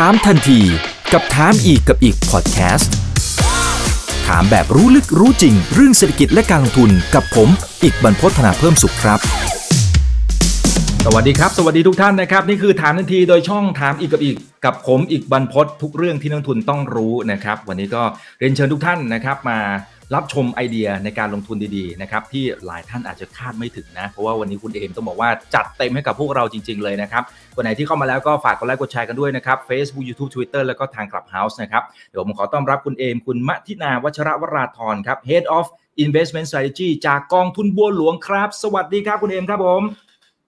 ถามทันทีกับถามอีกกับอีกพอดแคสต์ถามแบบรู้ลึกรู้จริง เรื่องเศรษฐกิจและการลงทุนกับผม อีกบรรพฒนาเพิ่มสุขครับ สวัสดีครับ สวัสดีทุกท่านนะครับ นี่คือถามทันทีโดยช่องถามอีกกับอีกกับผมอีกบรรพศทุกเรื่องที่นักลงทุนต้องรู้นะครับ วันนี้ก็เรียนเชิญทุกท่านนะครับมา รับชมไอเดียในการลงทุนดีๆนะครับที่หลายท่านอาจจะคาดไม่ถึงนะ เพราะว่าวันนี้คุณเอมต้องบอกว่าจัดเต็มให้กับพวกเราจริง ๆ เลยนะครับคนไหนที่เข้ามาแล้วก็ฝากกดไลค์กดแชร์กันด้วยนะครับ Facebook YouTube Twitter แล้วก็ทาง Clubhouse นะครับเดี๋ยวผมขอต้อนรับคุณเอมคุณมทินาวัชระวราธรครับ Head of Investment Strategy จากกองทุนบัวหลวงครับ สวัสดีครับคุณเอมครับผม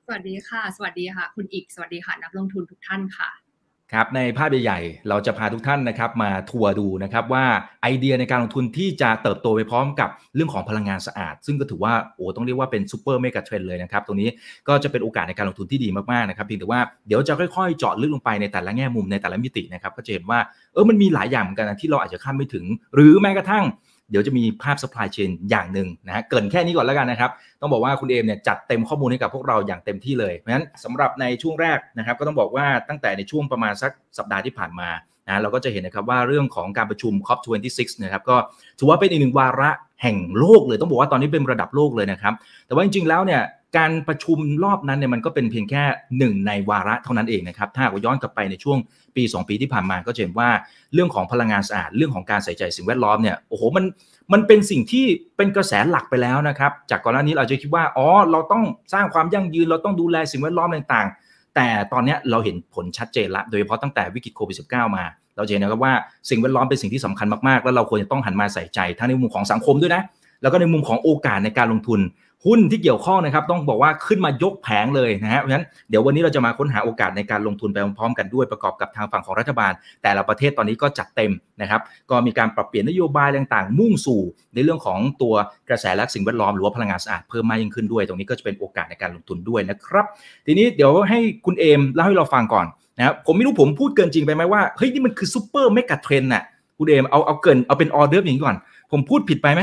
สวัสดีค่ะ สวัสดีค่ะ คุณอิก สวัสดีค่ะ นักลงทุนทุกท่านค่ะ ครับในภาพใหญ่ๆ เราจะพาทุกท่านนะครับมาทัวร์ดูนะครับว่าไอเดียในการลงทุนที่จะเติบโตไปพร้อมกับเรื่องของพลังงานสะอาด ซึ่งก็ถือว่าโอ้ต้องเรียกว่าเป็น super mega trend เลยนะครับ ตรงนี้ก็จะเป็นโอกาสในการลงทุนที่ดีมากๆนะครับเพียงแต่ว่าเดี๋ยวจะค่อยๆ เจาะลึกลงไปในแต่ละแง่มุมในแต่ละมิตินะครับก็จะเห็นว่าเออมันมีหลายอย่างเหมือนกันนะที่เราอาจจะคาดไม่ถึง หรือแม้กระทั่ง เดี๋ยวจะมีภาพ supply chain อย่างหนึ่งนะฮะเกินแค่นี้ก่อนแล้วกันนะครับ ต้องบอกว่าคุณเอมเนี่ยจัดเต็มข้อมูลให้กับพวกเราอย่างเต็มที่เลย เพราะฉะนั้นสำหรับในช่วงแรกนะครับก็ต้องบอกว่าตั้งแต่ในช่วงประมาณสักสัปดาห์ที่ผ่านมานะเราก็จะเห็นนะครับว่าเรื่องของการประชุม COP26 นะครับก็ถือว่าเป็นอีกหนึ่งวาระแห่งโลกเลยต้องบอกว่าตอนนี้เป็นระดับโลกเลยนะครับแต่ว่าจริงๆแล้วเนี่ย การประชุมรอบนั้นเนี่ยมันก็เป็นเพียงแค่หนึ่งในวาระเท่านั้นเองนะครับ ถ้าเราย้อนกลับไปในช่วงปี 2 ปีที่ผ่านมาก็จะเห็นว่าเรื่องของพลังงานสะอาดเรื่องของการใส่ใจสิ่งแวดล้อมเนี่ยโอ้โหมันมันเป็นสิ่งที่เป็นกระแสหลักไปแล้วนะครับ จากก่อนหน้านี้เราจะคิดว่าอ๋อเราต้องสร้างความยั่งยืนเราต้องดูแลสิ่งแวดล้อมต่างๆ แต่ตอนนี้เราเห็นผลชัดเจนละโดยเฉพาะตั้งแต่วิกฤตโควิด -19 มา เราจะเห็นนะครับว่าสิ่งแวดล้อมเป็นสิ่งที่สำคัญมากๆ แล้วเราควรจะต้องหันมาใส่ใจทั้งในมุมของสังคมด้วยนะแล้วก็ในมุมของโอกาสในการลงทุน หุ้นที่เกี่ยวข้องนะครับ ต้องบอกว่าขึ้นมายกแผงเลยนะฮะเพราะฉะนั้นเดี๋ยววันนี้เราจะมาค้นหาโอกาสในการลงทุนไปพร้อมๆกันด้วยประกอบกับทางฝั่งของรัฐบาล แต่ละประเทศตอนนี้ก็จัดเต็มนะครับ ก็มีการปรับเปลี่ยนนโยบายต่างๆ มุ่งสู่ ในเรื่องของตัวกระแสและสิ่งแวดล้อมหรือว่าพลังงานสะอาดเพิ่มมากยิ่งขึ้นด้วย ตรงนี้ก็จะเป็นโอกาสในการลงทุนด้วยนะครับ ทีนี้เดี๋ยวให้คุณเอมเล่าให้เราฟังก่อนนะครับผมไม่รู้ผมพูดเกินจริงไปไหมว่าเฮ้ยนี่มันคือ super mega trend น่ะคุณเอมเอาเอาเกินเอาเป็นออเดอร์อย่างนี้ก่อน ผมพูดผิดไปไหม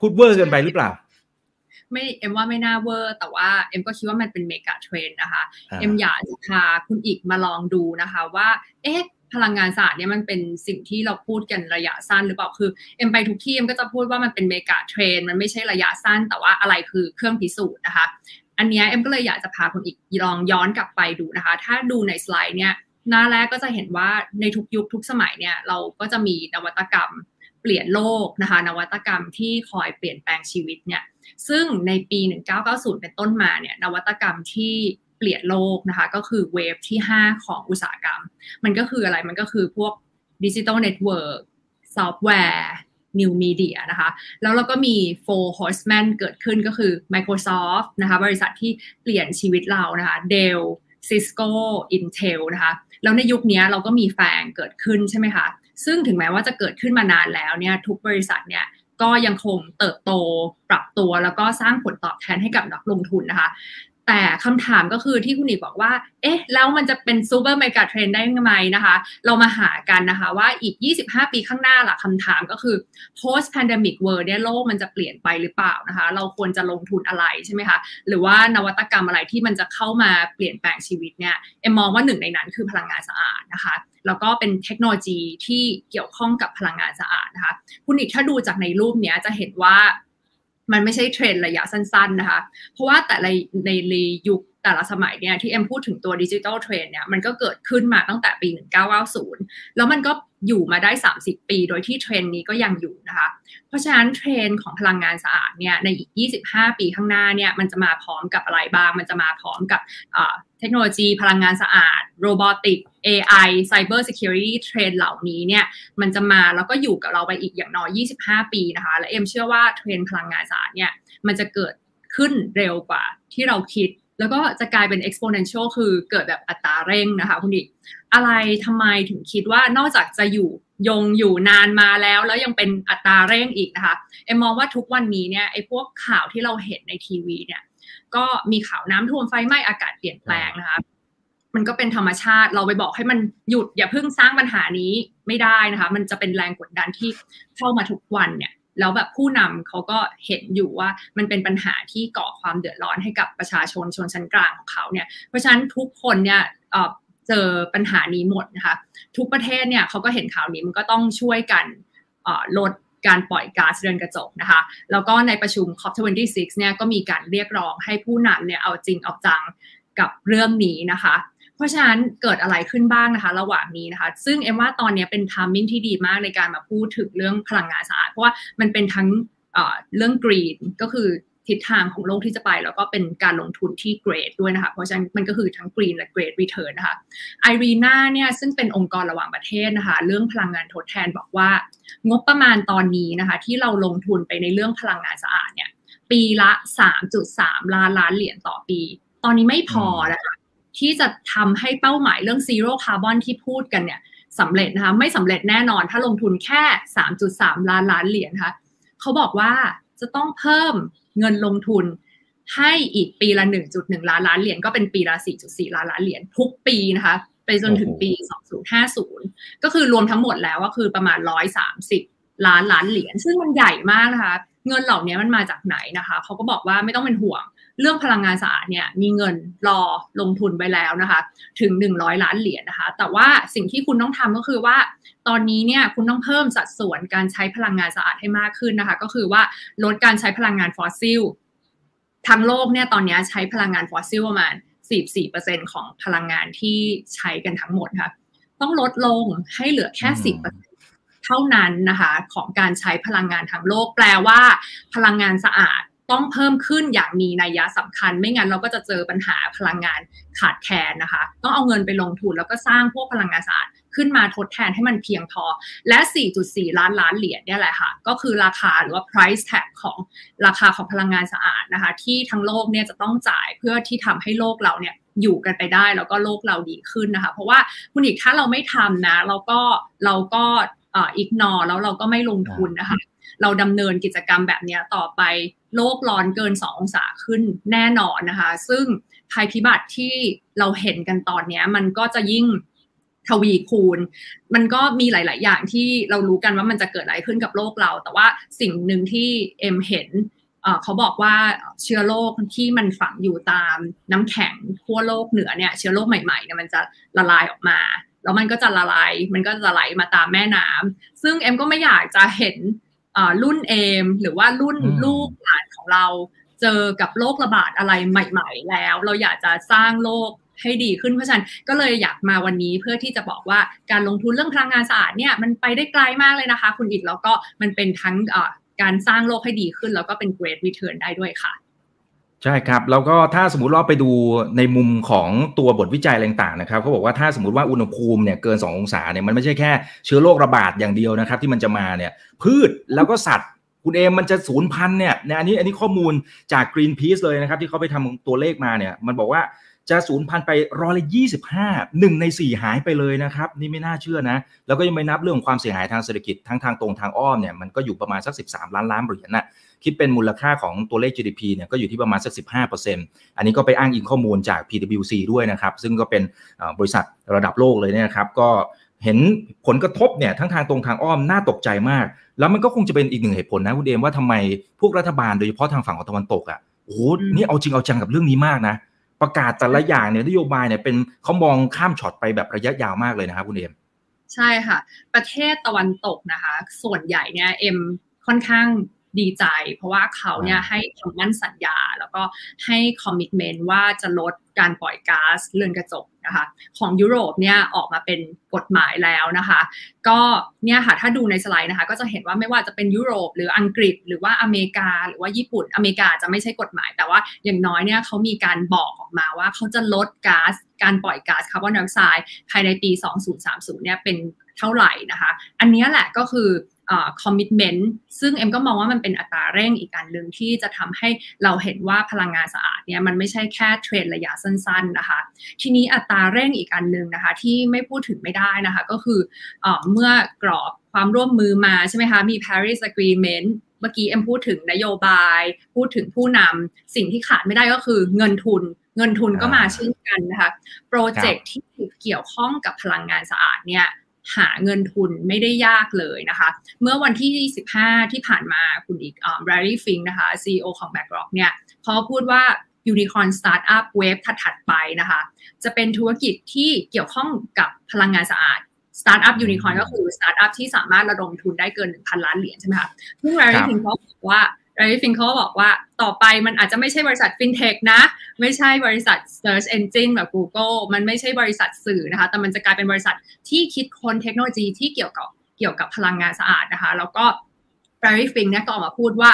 พูดเวอร์เกินไปหรือเปล่า ไม่เอ็มว่าไม่น่าเวอร์ แต่ว่าเอ็มก็คิดว่ามันเป็น mega trend นะคะเอ็มอยากจะพาคุณอิกมาลองดูนะคะว่าเอ๊ะพลังงานสะอาดเนี่ยมันเป็นสิ่งที่เราพูดกันระยะสั้นหรือเปล่าคือเอ็มไปทุกที่เอ็มก็จะพูดว่ามันเป็น mega trend มันไม่ใช่ระยะสั้น แต่ว่าอะไรคือเครื่องพิสูจน์นะคะ อันนี้เอ็มก็เลยอยากจะพาคุณอิกลองย้อนกลับไปดูนะคะ ถ้าดูในสไลด์เนี่ยหน้าแรกก็จะเห็นว่าในทุกยุคทุกสมัยเนี่ยเราก็จะมีนวัตกรรมเปลี่ยนโลกนะคะ นวัตกรรมที่คอยเปลี่ยนแปลงชีวิตเนี่ย ซึ่งในปี 1990 เป็นต้นมาเนี่ยนวัตกรรมที่เปลี่ยนโลกนะคะ ก็คือ wave ที่ 5 ของอุตสาหกรรม มันก็คืออะไรมันก็คือพวกดิจิ t a ลเน็ตเวิร์กซอฟต์แวร์ New Media นะคะ แล้วเราก็มี Four Horsemen เกิดขึ้นก็คือ Microsoft นะคะ บริษัทที่เปลี่ยนชีวิตเรานะคะ Dell Cisco Intel นะคะ แล้วในยุคนี้เราก็มีแฟงเกิดขึ้นใช่ไหมคะ ซึ่งถึงแม้ว่าจะเกิดขึ้นมานานแล้วเนี่ยทุกบริษัทเนี่ย ก็ยังคงเติบโตปรับตัวแล้วก็สร้างผลตอบแทนให้กับนักลงทุนนะคะ แต่คำถามก็คือที่คุณอีกบอกว่า เอ๊ะ แล้วมันจะเป็นซูเปอร์เมกะเทรนได้ยังไงนะคะ เรามาหากันนะคะว่าอีก 25 ปีข้างหน้าล่ะคำถามก็คือ post pandemic world เนี่ยโลกมันจะเปลี่ยนไปหรือเปล่านะคะ เราควรจะลงทุนอะไรใช่ไหมคะ หรือว่านวัตกรรมอะไรที่มันจะเข้ามาเปลี่ยนแปลงชีวิตเนี่ย เอ็มมองว่าหนึ่งในนั้นคือพลังงานสะอาดนะคะ แล้วก็เป็นเทคโนโลยีที่เกี่ยวข้องกับพลังงานสะอาดนะคะ คุณอิกถ้าดูจากในรูปเนี้ยจะเห็นว่า มันไม่ใช่เทรนระยะสั้นๆนะคะ เพราะว่าแต่ในในยุค แต่ละสมัยเนี่ยที่เอ็มพูดถึงตัว digital trend เนี่ยมันก็เกิดขึ้นมาตั้งแต่ปี 1990 แล้วมันก็อยู่มาได้ 30 ปีโดยที่เทรนนี้ก็ยังอยู่นะคะ เพราะฉะนั้นเทรนของพลังงานสะอาดเนี่ยในอีก 25 ปีข้างหน้าเนี่ยมันจะมาพร้อมกับอะไรบ้าง มันจะมาพร้อมกับเทคโนโลยีพลังงานสะอาดโรบอติก AI Cyber Security trend เหล่านี้เนี่ยมันจะมาแล้วก็อยู่กับเราไปอีกอย่างน้อย 25 ปีนะคะ และเอ็มเชื่อว่าเทรนพลังงานสะอาดเนี่ยมันจะเกิดขึ้นเร็วกว่าที่เราคิด แล้วก็จะกลายเป็น exponential คือเกิดแบบอัตราเร่งนะคะคุณดิอะไรทำไมถึงคิดว่านอกจากจะอยู่ยงอยู่นานมาแล้ว แล้วยังเป็นอัตราเร่งอีกนะคะเอ็มมองว่าทุกวันนี้เนี่ยไอ้พวกข่าวที่เราเห็นในทีวีเนี่ย ก็มีข่าวน้ำท่วมไฟไหม้อากาศเปลี่ยนแปลงนะคะมันก็เป็นธรรมชาติเราไปบอกให้มันหยุดอย่าเพิ่งสร้างปัญหานี้ไม่ได้นะคะ มันจะเป็นแรงกดดันที่เข้ามาทุกวันเนี่ย แล้วแบบผู้นำเขาก็เห็นอยู่ว่ามันเป็นปัญหาที่ก่อความเดือดร้อนให้กับประชาชนชนชั้นกลางของเขาเนี่ยเพราะฉะนั้นทุกคนเนี่ยเจอปัญหานี้หมดนะคะทุกประเทศเนี่ยเขาก็เห็นข่าวนี้มันก็ต้องช่วยกันลดการปล่อยก๊าซเรือนกระจกนะคะ แล้วก็ในประชุม COP26 เนี่ยก็มีการเรียกร้องให้ผู้นำเนี่ยเอาจริงเอาจังกับเรื่องนี้นะคะ เพราะฉะนั้นเกิดอะไรขึ้นบ้างนะคะ ระหว่างนี้นะคะ ซึ่งเอ็มว่าตอนนี้เป็นทามมิ่งที่ดีมากในการมาพูดถึงเรื่องพลังงานสะอาด เพราะว่ามันเป็นทั้งเรื่อง green ก็คือทิศทางของโลกที่จะไป แล้วก็เป็นการลงทุนที่ great ด้วยนะคะ เพราะฉะนั้นมันก็คือทั้ง green และ great return นะคะ IRENA เนี่ยซึ่งเป็นองค์กรระหว่างประเทศนะคะ เรื่องพลังงานทดแทนบอกว่า งบประมาณตอนนี้นะคะ ที่เราลงทุนไปในเรื่องพลังงานสะอาดเนี่ยปีละ 3.3 ล้านล้านเหรียญต่อปี ตอนนี้ไม่พอนะคะ ที่จะทำให้เป้าหมายเรื่อง zero carbon ที่พูดกันเนี่ยสำเร็จนะคะไม่สำเร็จแน่นอน ถ้าลงทุนแค่ 3.3 ล้านล้านเหรียญคะเขาบอกว่าจะต้องเพิ่มเงินลงทุนให้อีกปีละ 1.1 ล้านล้านเหรียญก็เป็นปีละ 4.4 ล้านล้านเหรียญทุกปีนะคะไปจนถึงปี 2050 ก็คือรวมทั้งหมดแล้วก็คือประมาณ 130 ล้านล้านเหรียญซึ่งมันใหญ่มากนะคะ เงินเหล่านี้มันมาจากไหนนะคะเขาก็บอกว่าไม่ต้องเป็นห่วง เรื่องพลังงานสะอาดเนี่ยมีเงินรอลงทุนไปแล้วนะคะถึง 100 ล้านเหรียญนะคะ แต่ว่าสิ่งที่คุณต้องทำก็คือว่า ตอนนี้เนี่ยคุณต้องเพิ่มสัดส่วนการใช้พลังงานสะอาดให้มากขึ้นนะคะ ก็คือว่าลดการใช้พลังงานฟอสซิลทั้งโลกเนี่ยตอนนี้ใช้พลังงานฟอสซิลประมาณ 44%ของพลังงานที่ใช้กันทั้งหมดค่ะต้องลดลงให้เหลือแค่10%เท่านั้นนะคะของการใช้พลังงานทั้งโลกแปลว่า พลังงานสะอาด ต้องเพิ่มขึ้นอย่างมีนัยยะสำคัญ ไม่งั้นเราก็จะเจอปัญหาพลังงานขาดแคลนนะคะ ต้องเอาเงินไปลงทุนแล้วก็สร้างพวกพลังงานสะอาดขึ้นมาทดแทนให้มันเพียงพอ และ 4.4 ล้านล้านเหรียญเนี่ยแหละค่ะ ก็คือราคาหรือว่า price tag ของราคาของพลังงานสะอาดนะคะ ที่ทั้งโลกเนี่ยจะต้องจ่ายเพื่อที่ทำให้โลกเราเนี่ยอยู่กันไปได้แล้วก็โลกเราดีขึ้นนะคะ เพราะว่าคุณอีกถ้าเราไม่ทำนะ เราก็เราก็อีกนอแล้วเราก็ไม่ลงทุนนะคะ เราดำเนินกิจกรรมแบบนี้ต่อไป โลกร้อนเกิน 2 องศาขึ้นแน่นอนนะคะ ซึ่งภัยพิบัติที่เราเห็นกันตอนนี้มันก็จะยิ่งทวีคูณ มันก็มีหลาย ๆ อย่างที่เรารู้กันว่ามันจะเกิดอะไรขึ้นกับโลกเรา แต่ว่าสิ่งหนึ่งที่เอ็มเห็นเขาบอกว่าเชื้อโรคที่มันฝังอยู่ตามน้ำแข็งขั้วโลกเหนือเนี่ยเชื้อโรคใหม่ๆเนี่ยมันจะละลายออกมา แล้วมันก็จะละลายมันก็จะไหลมาตามแม่น้ำซึ่งเอ็มก็ไม่อยากจะเห็น รุ่นเอมหรือว่ารุ่นลูกหลานของเราเจอกับโรคระบาดอะไรใหม่ ๆ แล้ว เราอยากจะสร้างโลกให้ดีขึ้นเพราะฉะนั้นก็เลยอยากมาวันนี้เพื่อที่จะบอกว่าการลงทุนเรื่องพลังงานสะอาดเนี่ยมันไปได้ไกลมากเลยนะคะ คุณอิดแล้วก็มันเป็นทั้งการสร้างโลกให้ดีขึ้น แล้วก็เป็น great return ได้ด้วยค่ะ ใช่ครับ แล้วก็ถ้าสมมติเราไปดูในมุมของตัวบทวิจัยต่างๆนะครับเขาบอกว่าถ้าสมมติว่าอุณหภูมิเนี่ยเกิน 2 องศาเนี่ยมันไม่ใช่แค่เชื้อโรคระบาดอย่างเดียวนะครับที่มันจะมาเนี่ยพืชแล้วก็สัตว์คุณเอมมันจะสูญพันธุ์เนี่ยอันนี้อันนี้ข้อมูลจาก Greenpeace เลยนะครับที่เขาไปทำตัวเลขมาเนี่ยมันบอกว่าจะสูญพันธุ์ไปร้อยละยี่สิบห้าหนึ่งในสี่หายไปเลยนะครับนี่ไม่น่าเชื่อนะ แล้วก็ยังไม่นับเรื่องความเสียหายทางเศรษฐกิจทั้งทางตรงทางอ้อมเนี่ยมันก็อยู่ประมาณสักสิบสามล้านล้านเหรียญนะ คิดเป็นมูลค่าของตัวเลข GDP เนี่ยก็อยู่ที่ประมาณสักสิบห้าเปอร์เซ็นต์อันนี้ก็ไปอ้างอิงข้อมูลจาก PwC ด้วยนะครับ ซึ่งก็เป็นบริษัทระดับโลกเลยเนี่ยนะครับก็เห็นผลกระทบเนี่ยทั้งทางตรงทางอ้อมน่าตกใจมาก แล้วมันก็คงจะเป็นอีกหนึ่งเหตุผลนะคุณเดมว่าทำไมพวกรัฐบาลโดยเฉพาะทางฝั่งของตะวันตกอะโอ้โหนี่เอาจริงเอาจังกับเรื่องนี้มากนะ ประกาศแต่ละอย่างเนี่ยนโยบายเนี่ยเป็นเขามองข้ามช็อตไปแบบระยะยาวมากเลยนะครับคุณเอ็มใช่ค่ะ ประเทศตะวันตกนะคะ ส่วนใหญ่เนี่ยเอ็มค่อนข้าง ดีใจ เพราะว่าเขาเนี่ยให้คำมั่นสัญญา แล้วก็ให้คอมมิชเมนต์ว่าจะลดการปล่อยก๊าซเรือนกระจกนะคะของยุโรปเนี่ยออกมาเป็นกฎหมายแล้วนะคะ ก็เนี่ยค่ะถ้าดูในสไลด์นะคะ ก็จะเห็นว่าไม่ว่าจะเป็นยุโรป หรืออังกฤษ หรือว่าอเมริกา หรือว่าญี่ปุ่นอเมริกาจะไม่ใช่กฎหมาย แต่ว่าอย่างน้อยเนี่ยเขามีการบอกออกมาว่าเขาจะลดก๊าซการปล่อยก๊าซคาร์บอนไดออกไซด์ภายในปี 2030เนี่ยเป็นเท่าไหร่นะคะ อันนี้แหละก็คือ commitment ซึ่งเอ็มก็มองว่ามันเป็นอัตราเร่งอีกอันหนึ่งที่จะทำให้เราเห็นว่าพลังงานสะอาดเนี่ยมันไม่ใช่แค่เทรนระยะสั้นๆนะคะ ทีนี้อัตราเร่งอีกอันหนึ่งนะคะ ที่ไม่พูดถึงไม่ได้นะคะ ก็คือเอเมื่อกรอบความร่วมมือมาใช่ไหมคะมี Paris Agreement เมื่อกี้เอ็มพูดถึงนโยบาย พูดถึงผู้นำสิ่งที่ขาดไม่ได้ก็คือเงินทุนเงินทุนก็มาเช่นกันนะคะ โปรเจกต์ที่เกี่ยวข้องกับพลังงานสะอาดเนี่ย หาเงินทุนไม่ได้ยากเลยนะคะ เมื่อวันที่ 15 ที่ผ่านมาคุณอีกแบรรี่ฟิงนะคะ CEO ของ BlackRock เนี่ยเขาพูดว่า Unicorn Startup Wave ถัดๆไปนะคะ จะเป็นธุรกิจที่เกี่ยวข้องกับพลังงานสะอาด Startup Unicorn ก็คือ Startup ที่สามารถระดมทุนได้เกิน 1,000 ล้านเหรียญใช่ไหมคะซึ่ง Larry Fink เขาบอกว่า Larry Fink เขาบอกว่าต่อไปมันอาจจะไม่ใช่บริษัท FinTech นะ ไม่ใช่บริษัท Search Engine แบบ Google มันไม่ใช่บริษัทสื่อนะคะ แต่มันจะกลายเป็นบริษัทที่คิดค้นเทคโนโลยีที่เกี่ยวกับเกี่ยวกับพลังงานสะอาดนะคะ แล้วก็ Larry Fink เนี่ยก็ออกมาพูดว่า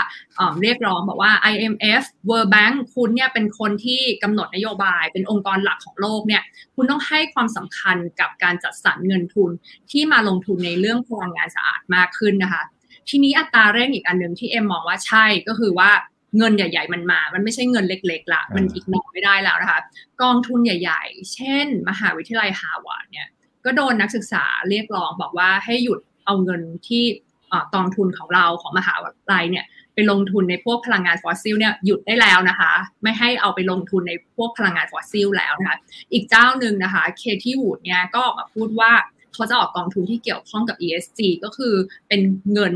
เรียกร้องบอกว่า IMF World Bank คุณเนี่ยเป็นคนที่กำหนดนโยบาย เป็นองค์กรหลักของโลกเนี่ย คุณต้องให้ความสำคัญกับการจัดสรรเงินทุนที่มาลงทุนในเรื่องพลังงานสะอาดมากขึ้นนะคะ ทีนี้อัตราเร่งอีกอันหนึ่งที่เอ็มมองว่าใช่ก็คือว่าเงินใหญ่ ๆ มันมา มันไม่ใช่เงินเล็ก ๆละมัน ignore ไม่ได้แล้วนะคะ กองทุนใหญ่ ๆ เช่น มหาวิทยาลัยฮาร์วาร์ดเนี่ย ก็โดนนักศึกษาเรียกร้องบอกว่าให้หยุดเอาเงินที่กองทุนของเราของมหาวิทยาลัยเนี่ยไปลงทุนในพวกพลังงานฟอสซิลเนี่ยหยุดได้แล้วนะคะ ไม่ให้เอาไปลงทุนในพวกพลังงานฟอสซิลแล้วนะคะ อีกเจ้าหนึ่งนะคะ Cathie Wood เนี่ยก็ออกมาพูดว่า เขาจะออกกองทุนที่เกี่ยวข้องกับ ESG ก็คือเป็นเงิน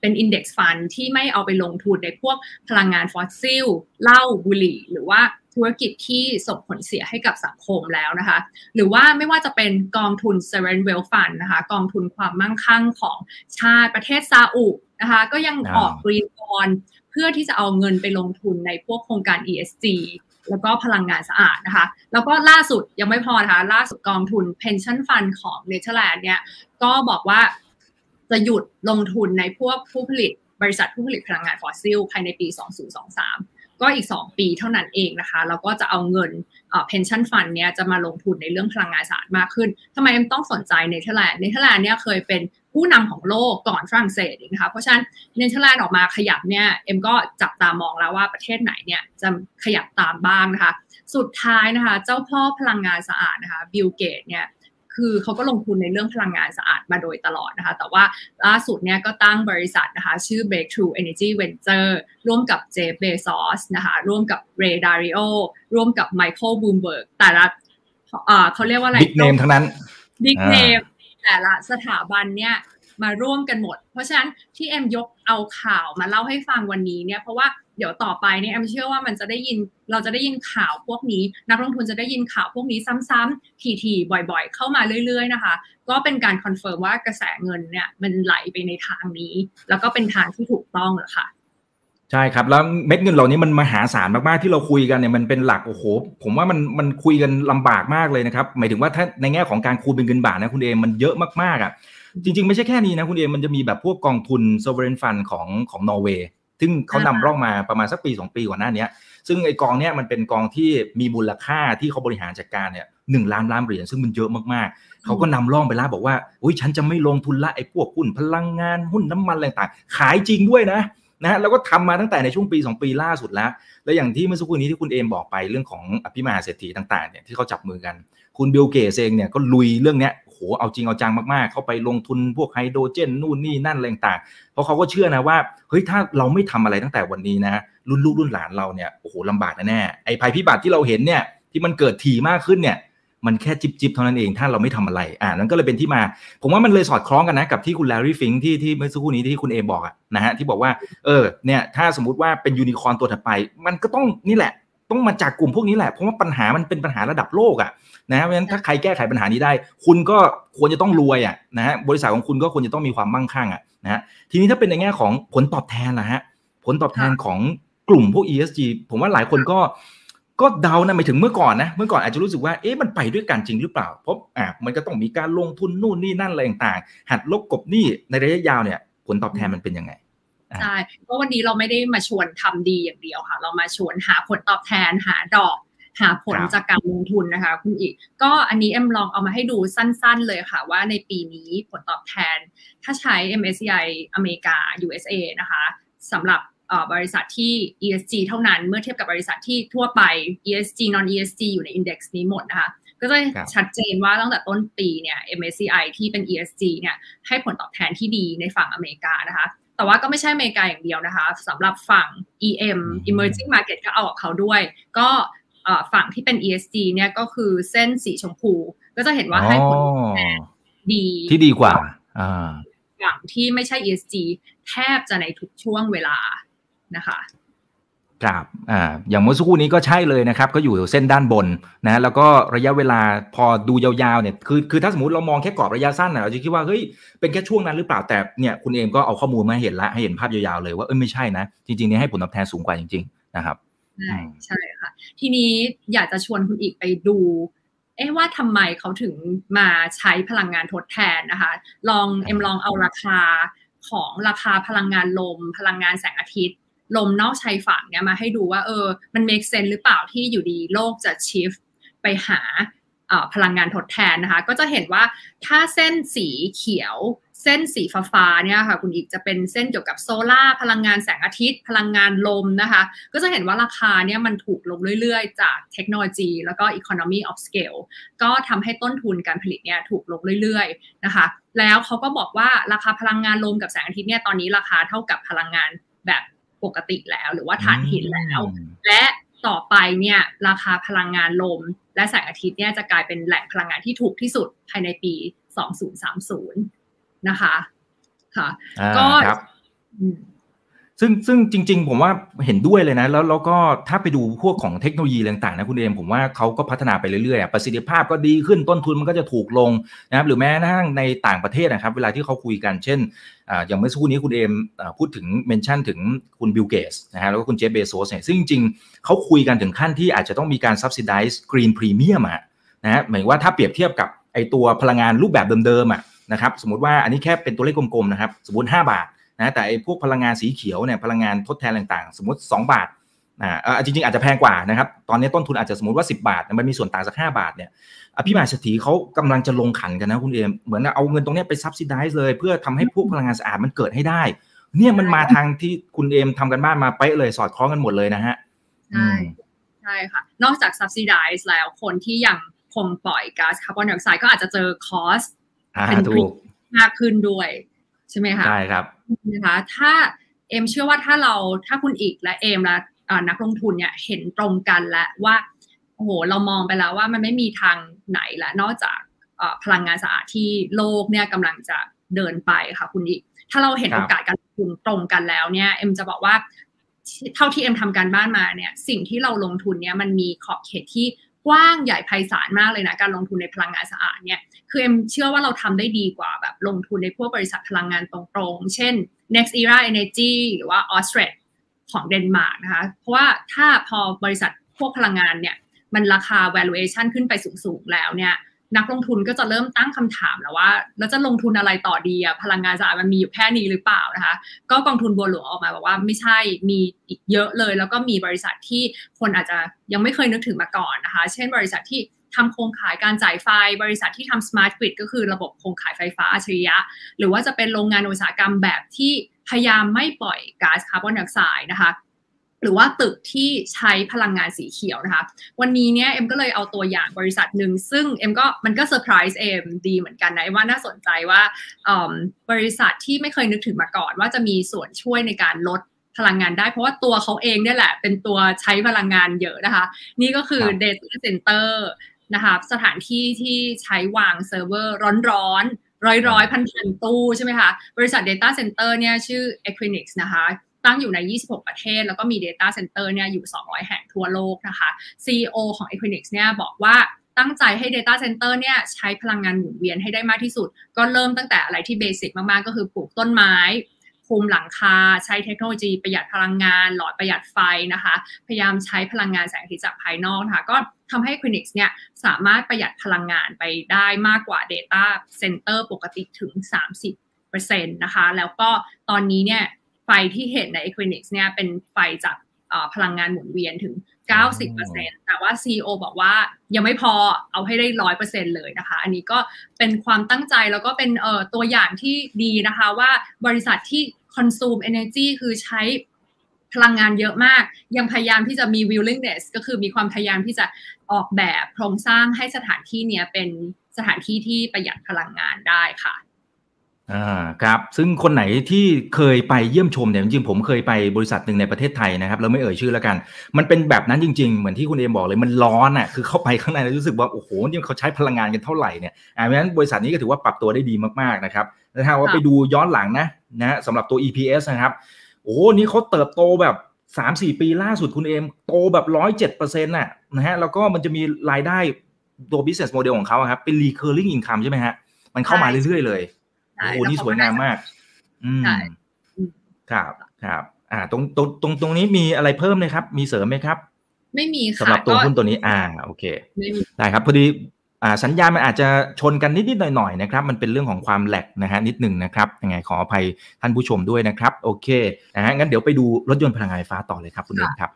เป็น index fund ที่ไม่เอาไปลงทุนในพวกพลังงานฟอสซิลเหล้าบุหรี่ หรือว่าธุรกิจที่ส่งผลเสียให้กับสังคมแล้วนะคะ หรือว่าไม่ว่าจะเป็นกองทุน Sovereign Wealth Fund นะคะ กองทุนความมั่งคั่งของชาติประเทศซาอุนะคะ ก็ยังออก green bond เพื่อที่จะเอาเงินไปลงทุนในพวกโครงการ ESG แล้วก็พลังงานสะอาดนะคะ แล้วก็ล่าสุดยังไม่พอนะคะ ล่าสุดกองทุน Pension Fund ของเนเธอร์แลนด์เนี่ยก็บอกว่าจะหยุดลงทุนในพวกผู้ผลิตบริษัทผู้ผลิตพลังงานฟอสซิลภายในปี 2023 ก็อีก 2 ปีเท่านั้นเองนะคะ แล้วก็จะเอาเงินเอ่อ pension fund เนี่ยจะมาลงทุนในเรื่องพลังงานสะอาดมากขึ้นทำไมเอ็มต้องสนใจเนเธอร์แลนด์เนเธอร์แลนด์เนี่ยเคยเป็น ผู้นำของโลกก่อนฝรั่งเศสนะคะเพราะฉะนั้นเนเธอร์แลนด์ออกมาขยับเนี่ยเอ็มก็จับตามองแล้วว่าประเทศไหนเนี่ยจะขยับตามบ้างนะคะสุดท้ายนะคะเจ้าพ่อพลังงานสะอาดนะคะบิลเกตเนี่ยคือเขาก็ลงทุนในเรื่องพลังงานสะอาดมาโดยตลอดนะคะ แต่ว่าล่าสุดเนี่ยก็ตั้งบริษัทนะคะ ชื่อ Breakthrough Energy Venture ร่วมกับเจฟเบซอสนะคะ ร่วมกับเรย์ดาลิโอร่วมกับไมเคิลบลูมเบิร์กแต่ละเขาเรียกว่าอะไร big name ทั้งนั้น big name แต่ละสถาบันเนี่ยมาร่วมกันหมด เพราะฉะนั้นที่เอ็มยกเอาข่าวมาเล่าให้ฟังวันนี้เนี่ยเพราะว่าเดี๋ยวต่อไปเนี่ยเอ็มเชื่อว่ามันจะได้ยินเราจะได้ยินข่าวพวกนี้ นักลงทุนจะได้ยินข่าวพวกนี้ซ้ำๆถี่ๆบ่อย ๆ เข้ามาเรื่อย ๆ นะคะ ก็เป็นการ confirm ว่ากระแสเงินเนี่ยมันไหลไปในทางนี้ แล้วก็เป็นทางที่ถูกต้องเหรอค่ะ ใช่ครับ แล้วเม็ดเงินเหล่านี้มันมหาศาลมากๆที่เราคุยกันเนี่ยมันเป็นหลักโอ้โหผมว่ามันมันคุยกันลำบากมากเลยนะครับหมายถึงว่าถ้าในแง่ของการคูณเป็นเงินบาทนะคุณเอ็มมันเยอะมากๆอะจริง ๆ ไม่ใช่แค่นี้นะคุณเอมันจะมีแบบพวกกองทุน sovereign fund ของของนอร์เวย์ซึ่งเขานำร่องมาประมาณสักปี 2 ปีก่อนหน้านี้ซึ่งไอกองเนี้ยมันเป็นกองที่มีมูลค่าที่เขาบริหารจัดการเนี่ยหนึ่งล้านล้านเหรียญซึ่งมันเยอะมากๆ เขาก็นำร่องไปแล้วบอกว่าอุ้ยฉันจะไม่ลงทุนละไอ้พวกหุ้นพลังงานหุ้นน้ำมันอะไรต่างขายจริงด้วยนะ นะแล้วก็ทำมาตั้งแต่ในช่วงปี 2 ปีล่าสุดแล้ว และอย่างที่เมื่อสักครู่นี้ที่คุณเอมบอกไปเรื่องของอภิมหาเศรษฐีต่างๆเนี่ยที่เขาจับมือกัน คุณบิลเกตเองเนี่ยก็ลุยเรื่องเนี้ยโหเอาจริงเอาจังมากๆ เขาไปลงทุนพวกไฮโดรเจนนู่นนี่นั่นอะไรต่างเพราะเขาก็เชื่อนะว่าเฮ้ยถ้าเราไม่ทำอะไรตั้งแต่วันนี้นะรุ่นลูกรุ่นหลานเราเนี่ยโอ้โหลำบากแน่ไอ้ภัยพิบัติที่เราเห็นเนี่ยที่มันเกิดถี่มากขึ้นเนี่ย มันแค่จิ๊บจิ๊บเท่านั้นเอง ถ้าเราไม่ทำอะไร อ่านั่นก็เลยเป็นที่มา ผมว่ามันเลยสอดคล้องกันนะ กับที่คุณแลรี่ฟิงค์ที่ที่เมื่อสักครู่นี้ที่คุณเอมบอกอะนะฮะที่บอกว่า เออ เนี่ย ถ้าสมมติว่าเป็นยูนิคอร์นตัวถัดไป มันก็ต้องนี่แหละ ต้องมาจากกลุ่มพวกนี้แหละ เพราะว่าปัญหามันเป็นปัญหาระดับโลกอะนะเพราะฉะนั้นถ้าใครแก้ไขปัญหานี้ได้ คุณก็ควรจะต้องรวยอะนะฮะ บริษัทของคุณก็ควรจะต้องมีความมั่งคั่งอะนะฮะ ทีนี้ถ้าเป็นในแง่ของผลตอบแทนนะฮะ ผลตอบแทนของกลุ่มพวก ESG ผมว่าหลายคนก็ ก็เดานะหมายถึงเมื่อก่อนนะเมื่อก่อนอาจจะรู้สึกว่าเอ๊ะมันไปด้วยกันจริงหรือเปล่าเพราะอะมันก็ต้องมีการลงทุนนู่นนี่นั่นอะไรต่างๆ หัดลบกบหนี้ในระยะยาวเนี่ย ผลตอบแทนมันเป็นยังไงใช่เพราะวันนี้เราไม่ได้มาชวนทำดีอย่างเดียวค่ะ เรามาชวนหาผลตอบแทนหาดอกหาผลจากการลงทุนนะคะคุณอีก ก็อันนี้เอ็มลองเอามาให้ดูสั้นๆเลยค่ะ ว่าในปีนี้ผลตอบแทน ถ้าใช้ MSCI อเมริกา USA นะคะสำหรับ บริษัทที่ ESG เท่านั้นเมื่อเทียบกับบริษัทที่ทั่วไป ESG non ESG อยู่ใน index นี้หมดนะคะก็จะชัดเจนว่าตั้งแต่ต้นปีเนี่ย MSCI ที่เป็น ESG เนี่ยให้ผลตอบแทนที่ดีในฝั่งอเมริกานะคะแต่ว่าก็ไม่ใช่อเมริกาอย่างเดียวนะคะสำหรับฝั่ง EM emerging market ก็เอากับเขาด้วย ก็ฝั่งที่เป็น ESG เนี่ยก็คือเส้นสีชมพู ก็จะเห็นว่าให้ผลตอบแทนดีที่ดีกว่าฝั่งที่ไม่ใช่ ESG แทบจะในทุกช่วงเวลา นะคะครับอ่าอย่างเมื่อสักครู่นี้ก็ใช่เลยนะครับ ก็อยู่เส้นด้านบนนะแล้วก็ระยะเวลาพอดูยาวๆเนี่ยคือคือถ้าสมมติเรามองแค่กรอบระยะสั้นนะเราจะคิดว่าเฮ้ยเป็นแค่ช่วงนั้นหรือเปล่าแต่เนี่ยคุณเอมก็เอาข้อมูลมาเห็นละให้เห็นภาพยาวๆเลยว่าเออไม่ใช่นะจริงๆเนี่ยให้ผลตอบแทนสูงกว่าจริง ๆ นะครับใช่ใช่ค่ะ ทีนี้อยากจะชวนคุณอีกไปดู เอ๊ะว่าทำไมเขาถึงมาใช้พลังงานทดแทนนะคะ ลองเอ็มลองเอาราคาของราคาพลังงานลม พลังงานแสงอาทิตย์ ลมนอกชายฝั่งเนี่ยมาให้ดูว่าเออมัน make sense หรือเปล่าที่อยู่ดีโลกจะ shift ไปหาพลังงานทดแทนนะคะ ก็จะเห็นว่าถ้าเส้นสีเขียว เส้นสีฟ้าเนี่ยค่ะคุณอีกจะเป็นเส้นเกี่ยวกับโซลา่าพลังงานแสงอาทิตย์ พลังงานลมนะคะ ก็จะเห็นว่าราคาเนี่ยมันถูกลงเรื่อยๆ จากเทคโนโลยี แล้วก็ economy of scale ก็ทำให้ต้นทุนการผลิตเนี่ยถูกลงเรื่อยๆนะคะ แล้วเขาก็บอกว่าราคาพลังงานลมกับแสงอาทิตย์เนี่ยตอนนี้ราคาเท่ากับพลังงานแบบ ปกติแล้ว หรือว่าถ่านหินแล้ว และต่อไปเนี่ยราคาพลังงานลม และแสงอาทิตย์เนี่ยจะกลายเป็นแหล่งพลังงานที่ถูกที่สุดภายในปี 2030 นะคะ ค่ะ ก็ ซึ่งซึ่งจริง ๆ ผมว่าเห็นด้วยเลยนะ แล้วแล้วก็ถ้าไปดูพวกของเทคโนโลยีต่างๆนะคุณเอมผมว่าเขาก็พัฒนาไปเรื่อยๆประสิทธิภาพก็ดีขึ้นต้นทุนมันก็จะถูกลงนะครับหรือแม้กระทั่งในต่างประเทศนะครับ เวลาที่เขาคุยกันเช่นอย่างเมื่อสักครู่นี้คุณเอมพูดถึง mention ถึงคุณบิลเกตส์นะฮะแล้วก็คุณเจฟเบโซสเนี่ยซึ่งจริงๆเขาคุยกันถึงขั้นที่อาจจะต้องมีการ subsidize green premium อะนะฮะหมายว่าถ้าเปรียบเทียบกับไอตัวพลังงานรูปแบบเดิมๆอะนะครับสมมติว่าอันนี้แค่เป็นตัวเลขกลมๆนะครับสมมติ 5 บาท นะแต่ไอ้พวกพลังงานสีเขียวเนี่ยพลังงานทดแทนต่างๆ สมมติ 2 บาทอ่าจริงๆ อาจจะแพงกว่านะครับ ตอนนี้ต้นทุนอาจจะสมมติว่า 10 บาท มันมีส่วนต่างสัก 5 บาทเนี่ยอภิมหาเศรษฐีเขากำลังจะลงขันกันนะคุณเอม เหมือนเอาเงินตรงนี้ไป subsidize เลย เพื่อทำให้พวกพลังงานสะอาดมันเกิดให้ได้ เนี่ยมันมาทางที่คุณเอมทำการบ้านมาเป๊ะเลยสอดคล้องกันหมดเลยนะฮะ ใช่ ใช่ค่ะ นอกจาก subsidize แล้วคนที่ยังคงปล่อยก๊าซคาร์บอนไดออกไซด์ก็อาจจะเจอ cost เป็นถูกมากขึ้นด้วย ใช่ไหมคะใช่ครับนะคะถ้าเอ็มเชื่อว่าถ้าเราถ้าคุณอิกและเอ็มและนักลงทุนเนี่ยเห็นตรงกันแล้วว่าโอ้โหเรามองไปแล้วว่ามันไม่มีทางไหนละนอกจากพลังงานสะอาดที่โลกเนี่ยกำลังจะเดินไปค่ะคุณอีก ถ้าเราเห็นโอกาสการลงทุนตรงกันแล้วเนี่ยเอ็มจะบอกว่าเท่าที่เอ็มทำการบ้านมาเนี่ยสิ่งที่เราลงทุนเนี่ยมันมีขอบเขตที่ กว้างใหญ่ไพศาลมากเลยนะ การลงทุนในพลังงานสะอาดเนี่ยคือเอ็มเชื่อว่าเราทำได้ดีกว่าแบบลงทุนในพวกบริษัทพลังงานตรงๆ เช่น Next Era Energy หรือว่า o s t r a d ของเดนมาร์กนะคะ เพราะว่าถ้าพอบริษัทพวกพลังงานเนี่ยมันราคา valuation ขึ้นไปสูงๆแล้วเนี่ย นักลงทุนก็จะเริ่มตั้งคำถามแล้วว่า แล้วจะลงทุนอะไรต่อดีอะพลังงานสะอาดมันมีอยู่แค่นี้หรือเปล่านะคะ ก็กองทุนบัวหลวงออกมาบอกว่าไม่ใช่มีอีกเยอะเลย แล้วก็มีบริษัทที่คนอาจจะยังไม่เคยนึกถึงมาก่อนนะคะ เช่นบริษัทที่ทำโครงข่ายการจ่ายไฟ บริษัทที่ทำ smart grid ก็คือระบบโครงข่ายไฟฟ้าอัจฉริยะ หรือว่าจะเป็นโรงงานอุตสาหกรรมแบบที่พยายามไม่ปล่อยก๊าซคาร์บอนไดออกไซด์นะคะ หรือว่าตึกที่ใช้พลังงานสีเขียวนะคะ วันนี้เนี่ยเอ็มก็เลยเอาตัวอย่างบริษัทหนึ่งซึ่งเอ็มก็มันก็เซอร์ไพรส์เอ็มดีเหมือนกันนะว่าน่าสนใจว่าบริษัทที่ไม่เคยนึกถึงมาก่อน ว่าจะมีส่วนช่วยในการลดพลังงานได้ เพราะว่าตัวเขาเองเนี่ยแหละ เป็นตัวใช้พลังงานเยอะนะคะ นี่ก็คือ Data Center นะคะสถานที่ที่ใช้วางเซิร์ฟเวอร์ร้อนๆร้อยร้อยพันพันตู้ใช่ไหมคะบริษัท Data Center เนี่ยชื่อ Equinix นะคะ ตั้งอยู่ใน 26 ประเทศ แล้วก็มี Data Center เนี่ยอยู่ 200 แห่งทั่วโลกนะคะ CEO ของ Equinix เนี่ยบอกว่าตั้งใจให้ Data Center เนี่ยใช้พลังงานหมุนเวียนให้ได้มากที่สุด ก็เริ่มตั้งแต่อะไรที่ basic มาก ๆ ก็คือปลูกต้นไม้คลุมหลังคา ใช้เทคโนโลยีประหยัดพลังงาน หลอดประหยัดไฟนะคะ พยายามใช้พลังงานแสงอาทิตย์จากภายนอกนะคะก็ทำให้ Equinix เนี่ยสามารถประหยัดพลังงานไปได้มากกว่า Data Center ปกติถึง 30%นะคะ แล้วก็ตอนนี้เนี่ย ไฟที่เห็นใน Equinix เนี่ยเป็นไฟจากพลังงานหมุนเวียนถึง 90%แต่ว่า CEO บอกว่ายังไม่พอเอาให้ได้ 100%เลยนะคะ อันนี้ก็เป็นความตั้งใจแล้วก็เป็นตัวอย่างที่ดีนะคะว่าบริษัทที่ consume energy คือใช้พลังงานเยอะมาก ยังพยายามที่จะมี willingness ก็คือมีความพยายามที่จะออกแบบโครงสร้างให้สถานที่เนี้ยเป็นสถานที่ที่ประหยัดพลังงานได้ค่ะ อ่าครับ ซึ่งคนไหนที่เคยไปเยี่ยมชมเนี่ยจริงๆผมเคยไปบริษัทหนึ่งในประเทศไทยนะครับเราไม่เอ่ยชื่อแล้วกัน มันเป็นแบบนั้นจริง ๆ เหมือนที่คุณเอมบอกเลยมันร้อนอะคือเข้าไปข้างในแล้วรู้สึกว่าโอ้โหนี่เขาใช้พลังงานกันเท่าไหร่เนี่ยอ่าเพราะฉะนั้นบริษัทนี้ก็ถือว่าปรับตัวได้ดีมากๆนะครับแล้วถ้าว่าไปดูย้อนหลังนะนะสำหรับตัว EPS นะครับโอ้โหนี่เขาเติบโตแบบสามสี่ปีล่าสุดคุณเอมโตแบบร้อยเจ็ดเปอร์เซ็นต์น่ะนะฮะแล้วก็มันจะมีรายได้ตัว business model ของเขาครับเป็น recurring income ใช่ไหมฮะมันเข้ามาเรื่อยๆเลย โอ้โหนี่สวยงามมาก อืมครับครับอ่าตรงตรงตรงตรงนี้มีอะไรเพิ่มเลยครับ มีเสริมไหมครับ ไม่มีค่ะสำหรับตัวหุ้นตัวนี้ อ่า โอเคได้ครับพอดีอ่าสัญญาณมันอาจจะชนกันนิดๆหน่อยๆนะครับ มันเป็นเรื่องของความแหลกนะฮะนิดหนึ่งนะครับยังไงขออภัยท่านผู้ชมด้วยนะครับ โอเคนะฮะงั้นเดี๋ยวไปดูรถยนต์พลังงานไฟฟ้าต่อเลยครับคุณเอกครับ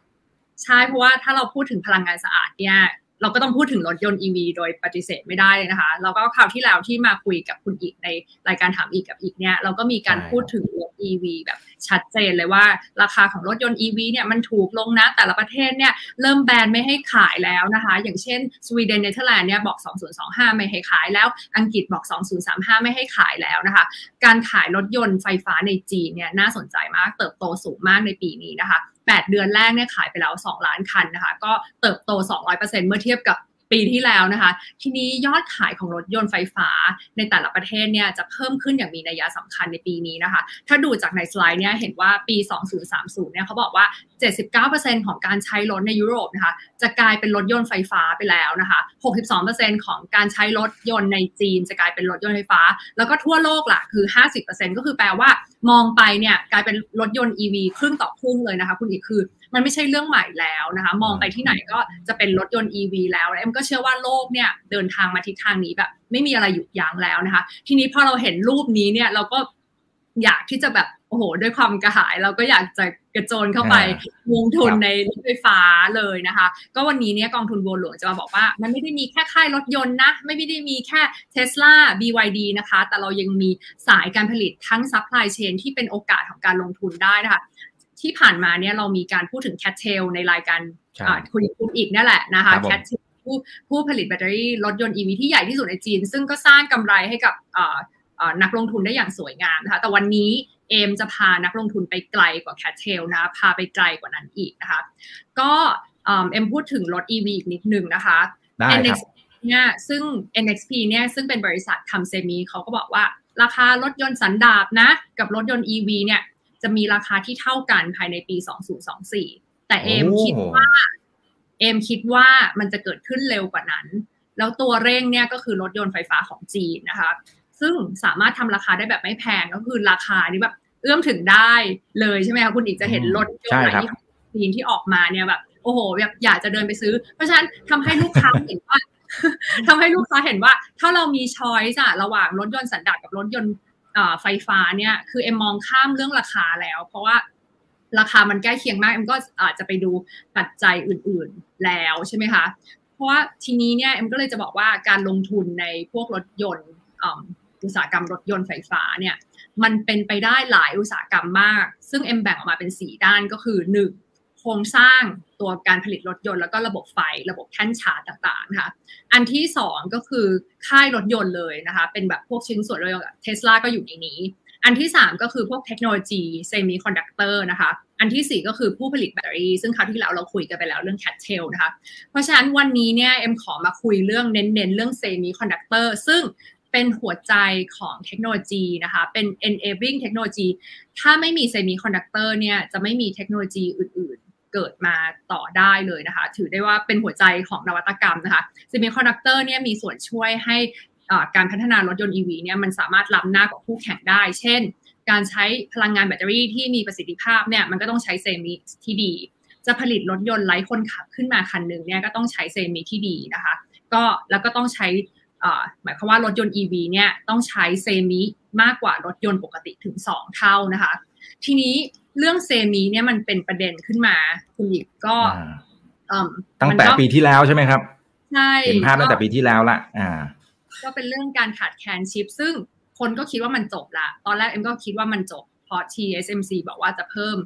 ใช่เพราะว่าถ้าเราพูดถึงพลังงานสะอาดเนี่ย เราก็ต้องพูดถึงรถยนต์ EV โดยปฏิเสธไม่ได้เลยนะคะ เราก็คราวที่แล้วที่มาคุยกับคุณอีกในรายการถามอีกกับอีกเนี่ยเราก็มีการพูดถึงรถ EV แบบชัดเจนเลยว่า ราคาของรถยนต์ EV เนี่ยมันถูกลงนะ แต่ละประเทศเนี่ยเริ่ม ban ไม่ให้ขายแล้วนะคะ อย่างเช่นสวีเดนเนเธอร์แลนด์เนี่ยบอก 2025 ไม่ให้ขายแล้ว อังกฤษบอก 2035 ไม่ให้ขายแล้วนะคะ การขายรถยนต์ไฟฟ้าในจีนเนี่ยน่าสนใจมากเติบโตสูงมากในปีนี้นะคะ 8 เดือนแรกเนี่ยขายไปแล้ว 2 ล้านคันนะคะ ก็เติบโต 200%เมื่อเทียบกับ ปีที่แล้วนะคะ ทีนี้ยอดขายของรถยนต์ไฟฟ้าในแต่ละประเทศเนี่ยจะเพิ่มขึ้นอย่างมีนัยสำคัญในปีนี้นะคะ ถ้าดูจากในสไลด์เนี่ยเห็นว่าปี 2030 เนี่ยเขาบอกว่า 79%ของการใช้รถในยุโรปนะคะจะกลายเป็นรถยนต์ไฟฟ้าไปแล้วนะคะ 62%ของการใช้รถยนต์ในจีนจะกลายเป็นรถยนต์ไฟฟ้า แล้วก็ทั่วโลกล่ะคือ 50%ก็คือแปลว่ามองไปเนี่ยกลายเป็นรถยนต์ EV ครึ่งต่อครึ่งเลยนะคะ คุณอีกคือมันไม่ใช่เรื่องใหม่แล้วนะคะ มองไปที่ไหนก็จะเป็นรถยนต์ EV แล้วเอ็มก็เชื่อว่าโลกเนี่ยเดินทางมาทิศทางนี้แบบ ไม่มีอะไรหยุดยั้งแล้วนะคะ ทีนี้พอเราเห็นรูปนี้เนี่ยเราก็อยากที่จะแบบโอ้โห ด้วยความกระหายเราก็อยากจะกระโจนเข้าไปลงทุนในรถไฟฟ้าเลยนะคะ ก็วันนี้เนี่ยกองทุนบัวหลวงจะมาบอกว่า มันไม่ได้มีแค่ค่ายรถยนต์นะ ไม่ได้มีแค่ Tesla BYD นะคะ แต่เรายังมีสายการผลิตทั้ง supply chain ที่เป็นโอกาสของการลงทุนได้นะคะ ที่ผ่านมาเนี่ยเรามีการพูดถึง CATL ในรายการคุณพูดอีกนั่นแหละนะคะ CATL ผู้ผู้ผลิตแบตเตอรี่รถยนต์ EV ที่ใหญ่ที่สุดในจีน ซึ่งก็สร้างกำไรให้กับนักลงทุนได้อย่างสวยงามนะคะแต่วันนี้เอมจะพานักลงทุนไปไกลกว่า CATL นะ พาไปไกลกว่านั้นอีกนะคะ ก็เอ็มพูดถึงรถ EV อีกนิดนึงนะคะ NX เนี่ยซึ่ง NXP เนี่ยซึ่งเป็นบริษัททำ semi เขาก็บอกว่า ราคารถยนต์สันดาปนะ กับรถยนต์ EV เนี่ย จะมีราคาที่เท่ากันภายในปี 2024 แต่เอมคิดว่าเอมคิดว่ามันจะเกิดขึ้นเร็วกว่านั้น แล้วตัวเร่งเนี่ยก็คือรถยนต์ไฟฟ้าของจีนนะคะ ซึ่งสามารถทำราคาได้แบบไม่แพงก็คือราคานี้แบบเอื้อมถึงได้เลยใช่ไหมคะคุณอีกจะเห็นรถยนต์อะไรที่จีนที่ออกมาเนี่ยแบบโอ้โหแบบอยากจะเดินไปซื้อ เพราะฉะนั้นทำให้ลูกค้าเห็นว่าทำให้ลูกค้าเห็นว่า ถ้าเรามีช้อยส์อะระหว่างรถยนต์สันดาปกับรถยนต์ ไฟฟ้าเนี่ยคือเอ็มมองข้ามเรื่องราคาแล้ว เพราะว่าราคามันใกล้เคียงมากเอ็มก็อาจจะไปดูปัจจัยอื่นๆแล้วใช่ไหมคะเพราะว่าทีนี้เนี่ยเอ็มก็เลยจะบอกว่าการลงทุนในพวกรถยนต์อุตสาหกรรมรถยนต์ไฟฟ้าเนี่ยมันเป็นไปได้หลายอุตสาหกรรมมาก ซึ่งเอ็มแบ่งออกมาเป็น 4 ด้านก็คือ 1 โครงสร้างตัวการผลิตรถยนต์แล้วก็ระบบไฟระบบแท่นชาร์จต่างๆนะคะอันที่ 2 ก็คือค่ายรถยนต์เลยนะคะเป็นแบบพวกชิ้นส่วนรถยนต์เทสลาก็อยู่ในนี้ อันที่ 3 ก็คือพวกเทคโนโลยีเซมิคอนดักเตอร์นะคะอันที่ 4 ก็คือผู้ผลิตแบตเตอรี่ซึ่งคราวที่แล้วเราคุยกันไปแล้วเรื่อง CATL นะคะเพราะฉะนั้นวันนี้เนี่ยเอ็มขอมาคุยเรื่องเน้นๆเรื่องเซมิคอนดักเตอร์ซึ่งเป็นหัวใจของเทคโนโลยีนะคะ เป็น enabling เทคโนโลยี ถ้าไม่มีเซมิคอนดักเตอร์เนี่ย จะไม่มีเทคโนโลยีอื่น เกิดมาต่อได้เลยนะคะ ถือได้ว่าเป็นหัวใจของนวัตกรรมนะคะซิมิคอนดักเตอร์เนี่ยมีส่วนช่วยให้การพัฒนารถยนต์ EV เนี่ยมันสามารถล้ำหน้ากว่าคู่แข่งได้ เช่น การใช้พลังงานแบตเตอรี่ที่มีประสิทธิภาพเนี่ยมันก็ต้องใช้เซมิที่ดี จะผลิตรถยนต์ไร้คนขับขึ้นมาคันหนึ่งเนี่ยก็ต้องใช้เซมิที่ดีนะคะ ก็แล้วก็ต้องใช้หมายความว่ารถยนต์ EV เนี่ยต้องใช้เซมิมากกว่ารถยนต์ปกติถึง 2 เท่านะคะ ทีนี้ เรื่องเซมิเนี่ยมันเป็นประเด็นขึ้นมา คุณหญิงก็ตั้งแต่ปีที่แล้วใช่ไหมครับใช่เห็นภาพตั้งแต่ปีที่แล้วละอ่า ก็เป็นเรื่องการขาดแคลนชิป ซึ่งคนก็คิดว่ามันจบละ ตอนแรกเอ็มก็คิดว่ามันจบเพราะ TSMC บอกว่าจะเพิ่ม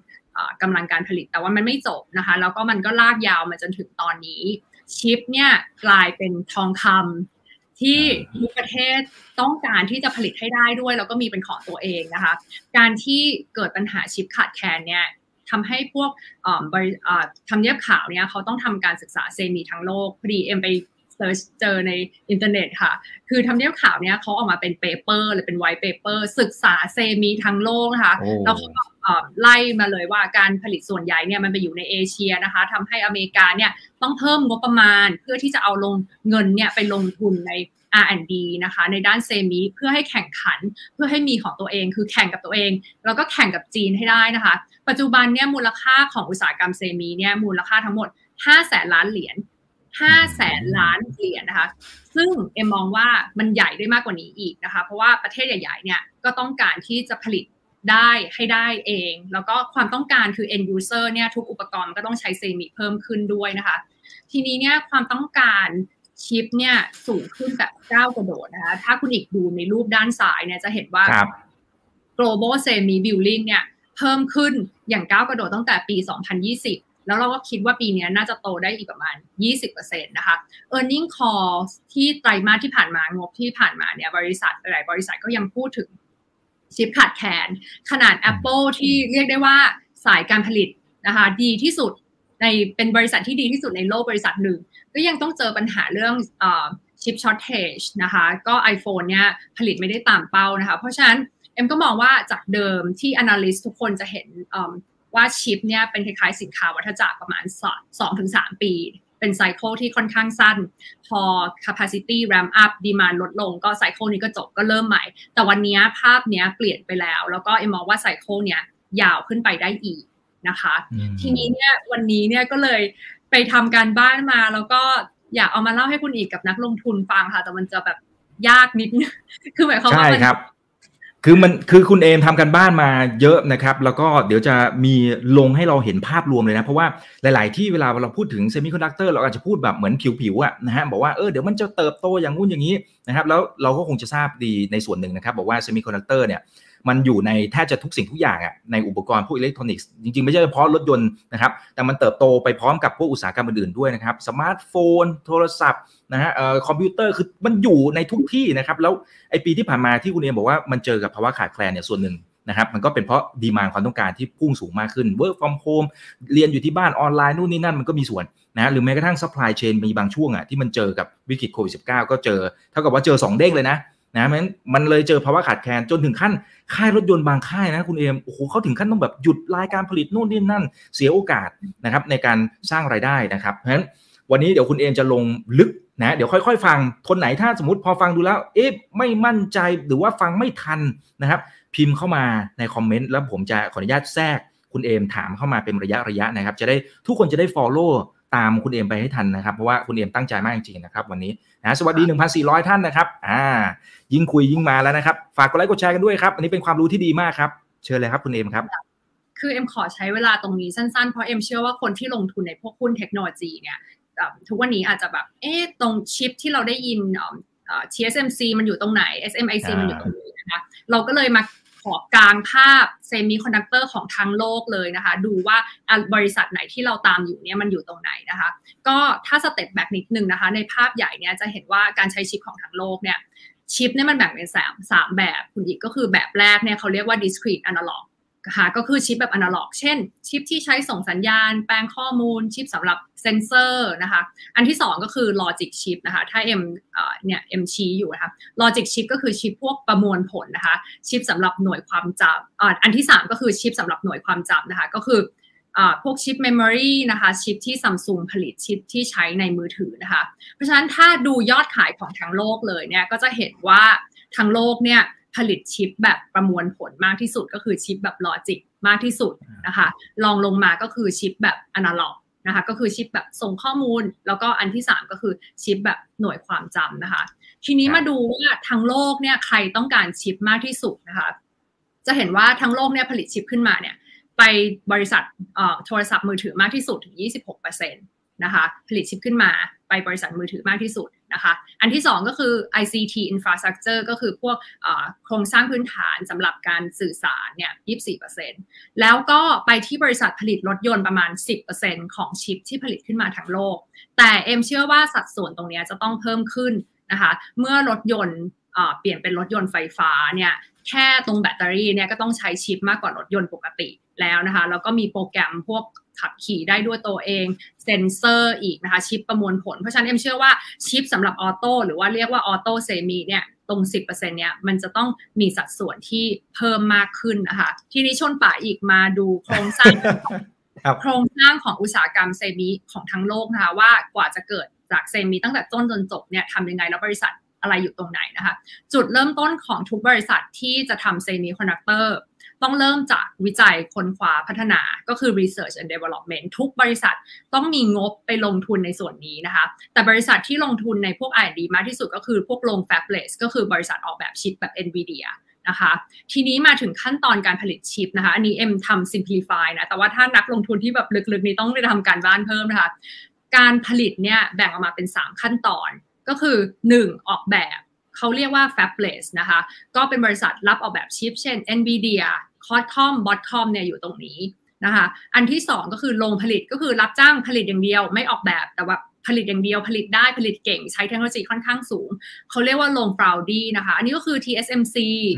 กำลังการผลิตแต่ว่ามันไม่จบนะคะ แล้วก็มันก็ลากยาวมาจนถึงตอนนี้ ชิปเนี่ยกลายเป็นทองคำ ที่ทุกประเทศต้องการที่จะผลิตให้ได้ด้วย แล้วก็มีเป็นของตัวเองนะคะ การที่เกิดปัญหาชิปขาดแคลนเนี่ยทำให้พวกทำเนียบขาวเนี่ยเขาต้องทำการศึกษา semi ทั้งโลกพอดีเอ็มไป search เจอในอินเทอร์เน็ตค่ะ คือทำเนียบขาวเนี่ยเขาออกมาเป็น paper หรือเป็น white paper ศึกษา semi ทั้งโลกนะคะแล้วเขา ไล่มาเลยว่าการผลิตส่วนใหญ่เนี่ยมันไปอยู่ในเอเชียนะคะทำให้อเมริกาเนี่ยต้องเพิ่มงบประมาณ เพื่อที่จะเอาลงเงินเนี่ยไปลงทุนใน R&D นะคะในด้าน semi เพื่อให้แข่งขันเพื่อให้มีของตัวเองคือแข่งกับตัวเอง แล้วก็แข่งกับจีนให้ได้นะคะ ปัจจุบันเนี่ยมูลค่าของอุตสาหกรรมเซมิเนี่ยมูลค่าทั้งหมด 5 แสนล้านเหรียญ5แสนล้านเหรียญนะคะ ซึ่งเอ็มมองว่ามันใหญ่ได้มากกว่านี้อีกนะคะ เพราะว่าประเทศใหญ่ ๆ เนี่ยก็ต้องการที่จะผลิต ได้ให้ได้เอง แล้วก็ความต้องการคือ end user เนี่ยทุกอุปกรณ์ก็ต้องใช้เซมิเพิ่มขึ้นด้วยนะคะ ทีนี้เนี่ยความต้องการชิปเนี่ยสูงขึ้นแบบก้าวกระโดดนะคะ ถ้าคุณอีกดูในรูปด้านซ้ายเนี่ยจะเห็นว่า global semi building เนี่ยเพิ่มขึ้นอย่างก้าวกระโดดตั้งแต่ปี 2020แล้วเราก็คิดว่าปีนี้น่าจะโตได้อีกประมาณ 20%นะคะ e a r n i n g call ที่ไตรมาสที่ผ่านมางบที่ผ่านมาเนี่ยบริษัทหลายบริษัทก็ยังพูดถึง ชิปขาดแคลนขนาด Apple ที่เรียกได้ว่าสายการผลิตนะคะดีที่สุดในเป็นบริษัทที่ดีที่สุดในโลกบริษัทหนึ่ง ก็ยังต้องเจอปัญหาเรื่อง chip shortage นะคะก็ iPhone เนี่ยผลิตไม่ได้ตามเป้านะคะ เพราะฉะนั้น เอ็มก็มองว่าจากเดิมที่ Analyst ทุกคนจะเห็นว่าชิปเนี่ยเป็นคล้ายๆสินค้าวัฏจักรประมาณ2-3 ปี เป็น cycle ที่ค่อนข้างสั้น พอ capacity ramp up demand ลดลงก็ cycle นี้ก็จบก็เริ่มใหม่ แต่วันนี้ภาพนี้เปลี่ยนไปแล้ว แล้วก็เอ็มมองว่า cycle เนี้ยยาวขึ้นไปได้อีกนะคะ ทีนี้เนี่ยวันนี้เนี่ยก็เลยไปทำการบ้านมาแล้วก็อยากเอามาเล่าให้คุณอิกกับนักลงทุนฟังค่ะ แต่มันจะแบบยากนิดคือหมายความว่าใช่ คือมันคือคุณเอมทำการบ้านมาเยอะนะครับ แล้วก็เดี๋ยวจะมีลงให้เราเห็นภาพรวมเลยนะ เพราะว่าหลาย ๆ ที่เวลาเราพูดถึงเซมิคอนดักเตอร์เราอาจจะพูดแบบเหมือนผิวๆอะนะฮะบอกว่าเออเดี๋ยวมันจะเติบโตอย่างงู้นอย่างนี้นะครับแล้วเราก็คงจะทราบดีในส่วนหนึ่งนะครับ บอกว่าเซมิคอนดักเตอร์เนี่ย มันอยู่ในแทบจะทุกสิ่งทุกอย่างอะในอุปกรณ์พวกอิเล็กทรอนิกส์จริงๆ ไม่ใช่เฉพาะรถยนต์นะครับแต่มันเติบโตไปพร้อมกับพวกอุตสาหกรรมอื่นๆด้วยนะครับสมาร์ทโฟน โทรศัพท์นะฮะเอ่อคอมพิวเตอร์คือมันอยู่ในทุกที่นะครับแล้วไอปีที่ผ่านมาที่คุณเอมบอกว่ามันเจอกับภาวะขาดแคลนเนี่ยส่วนหนึ่งนะครับมันก็เป็นเพราะ demand ความต้องการที่พุ่งสูงมากขึ้น work from home เรียนอยู่ที่บ้านออนไลน์นู่นนี่นั่นมันก็มีส่วนนะหรือแม้กระทั่ง supply chain มีบางช่วงอะที่มันเจอกับวิกฤตโควิด -19 ก็เจอ เท่ากับว่าเจอ 2 เด้งเลยนะ นะมันมันเลยเจอภาวะขาดแคลนจนถึงขั้นค่ายรถยนต์บางค่ายนะคุณเอมโอ้โหเขาถึงขั้นต้องแบบหยุดรายการผลิตนู่นนี่นั่น เสียโอกาสนะครับในการสร้างรายได้นะครับเพราะฉะนั้นวันนี้เดี๋ยวคุณเอมจะลงลึกนะเดี๋ยวค่อยๆ ฟังคนไหนถ้าสมมติพอฟังดูแล้ว เอ๊ะไม่มั่นใจหรือว่าฟังไม่ทันนะครับ พิมพ์เข้ามาในคอมเมนต์แล้วผมจะขออนุญาตแทรกคุณเอมถามเข้ามาเป็นระยะระยะนะครับ จะได้ทุกคนจะได้ follow ตามคุณเอมไปให้ทันนะครับ เพราะว่าคุณเอมตั้งใจมากจริงๆนะครับวันนี้นะสวัสดี 1,400 ท่านนะครับอ่ายิ่งคุยยิ่งมาแล้วนะครับ ฝากกดไลค์กดแชร์กันด้วยครับ อันนี้เป็นความรู้ที่ดีมากครับ เชิญเลยครับคุณเอมครับ คือเอ็มขอใช้เวลาตรงนี้สั้นๆ เพราะเอ็มเชื่อว่าคนที่ลงทุนในพวกหุ้นเทคโนโลยีเนี่ยทุกวันนี้อาจจะแบบเอ๊ะตรงชิปที่เราได้ยิน TSMC มันอยู่ตรงไหน SMIC มันอยู่ตรงนี้นะคะเราก็เลยมา ขอบกลางภาพเซมิคอนดักเตอร์ของทั้งโลกเลยนะคะ ดูว่าบริษัทไหนที่เราตามอยู่เนี่ยมันอยู่ตรงไหนนะคะ ก็ถ้า step back นิดนึงนะคะ ในภาพใหญ่เนี่ยจะเห็นว่าการใช้ชิปของทั้งโลกเนี่ยชิปเนี่ยมันแบ่งเป็นสามสามแบบคุณอิกก็คือแบบแรกเนี่ยเขาเรียกว่า discrete analog ค่ะก็คือชิปแบบอนาล็อก เช่น ชิปที่ใช้ส่งสัญญาณ แปลงข้อมูล ชิปสำหรับเซนเซอร์นะคะ อันที่ 2 ก็คือ logic chip นะคะ ถ้า เอ็ม เนี่ยเอ็มชี้อยู่นะคะ logic chip ก็คือชิปพวกประมวลผลนะคะ ชิปสำหรับหน่วยความจำอันที่ 3 ก็คือชิปสำหรับหน่วยความจำนะคะ ก็คือพวกชิป memory นะคะ ชิปที่ซัมซุงผลิตชิปที่ใช้ในมือถือนะคะ เพราะฉะนั้นถ้าดูยอดขายของทั้งโลกเลยเนี่ยก็จะเห็นว่าทั้งโลกเนี่ย ผลิตชิปแบบประมวลผลมากที่สุดก็คือชิปแบบ logic มากที่สุดนะคะรองลงมาก็คือชิปแบบอนาล็อกนะคะก็คือชิปแบบส่งข้อมูล แล้วก็อันที่ 3 ก็คือชิปแบบหน่วยความจำนะคะ ทีนี้มาดูว่าทั้งโลกเนี่ยใครต้องการชิปมากที่สุดนะคะ จะเห็นว่าทั้งโลกเนี่ยผลิตชิปขึ้นมาเนี่ยไปบริษัทโทรศัพท์มือถือมากที่สุดถึง 26%นะคะผลิตชิปขึ้นมาไปบริษัทมือถือมากที่สุดนะคะอันที่ 2 ก็คือ ICT infrastructure ก็คือพวกโครงสร้างพื้นฐานสำหรับการสื่อสารเนี่ย24%แล้วก็ไปที่บริษัทผลิตรถยนต์ประมาณ 10%ของชิปที่ผลิตขึ้นมาทั้งโลก แต่เอ็มเชื่อว่าสัดส่วนตรงนี้จะต้องเพิ่มขึ้นนะคะเมื่อรถยนต์เปลี่ยนเป็นรถยนต์ไฟฟ้าเนี่ยแค่ตรงแบตเตอรี่เนี่ยก็ต้องใช้ชิปมากกว่ารถยนต์ปกติแล้วนะคะแล้วก็มีโปรแกรมพวกขับขี่ได้ด้วยตัวเอง เซนเซอร์อีกนะคะ ชิปประมวลผล เพราะฉะนั้นเอ็มเชื่อว่าชิปสำหรับ auto หรือว่าเรียกว่า auto semi เนี่ยตรง 10%เนี่ยมันจะต้องมีสัดส่วนที่เพิ่มมากขึ้นนะคะ ทีนี้ชวนคุณอิกมาดูโครงสร้างโครงสร้างของอุตสาหกรรม semi ของทั้งโลกนะคะว่ากว่าจะเกิดจาก semi ตั้งแต่ต้นจนจบเนี่ยทำยังไงแล้วบริษัทอะไรอยู่ตรงไหนนะคะ จุดเริ่มต้นของทุกบริษัทที่จะทำเซมิคอนดักเตอร์ ต้องเริ่มจากวิจัยค้นคว้าพัฒนาก็คือ research and development ทุกบริษัทต้องมีงบไปลงทุนในส่วนนี้นะคะ แต่บริษัทที่ลงทุนในพวก R&D มากที่สุดก็คือพวกโรง fabless ก็คือบริษัทออกแบบชิปแบบ NVIDIA นะคะทีนี้มาถึงขั้นตอนการผลิตชิปนะคะอันนี้เอ็มทำ simplify นะแต่ว่าถ้านักลงทุนที่แบบลึกๆ นี้ต้องไปทำการบ้านเพิ่มนะคะการผลิตเนี่ยแบ่งออกมาเป็น 3 ขั้นตอนก็คือ 1. ออกแบบเขาเรียกว่า fabless นะคะ ก็เป็นบริษัทรับออกแบบชิป เช่น NVIDIA Qualcomm Broadcom เนี่ยอยู่ตรงนี้นะคะ อันที่ 2 ก็คือโรงผลิตก็คือรับจ้างผลิตอย่างเดียว ไม่ออกแบบแต่ว่าผลิตอย่างเดียวผลิตได้ผลิตเก่งใช้เทคโนโลยีค่อนข้างสูง เขาเรียกว่าโรงฟราวดี้นะคะ อันนี้ก็คือ TSMC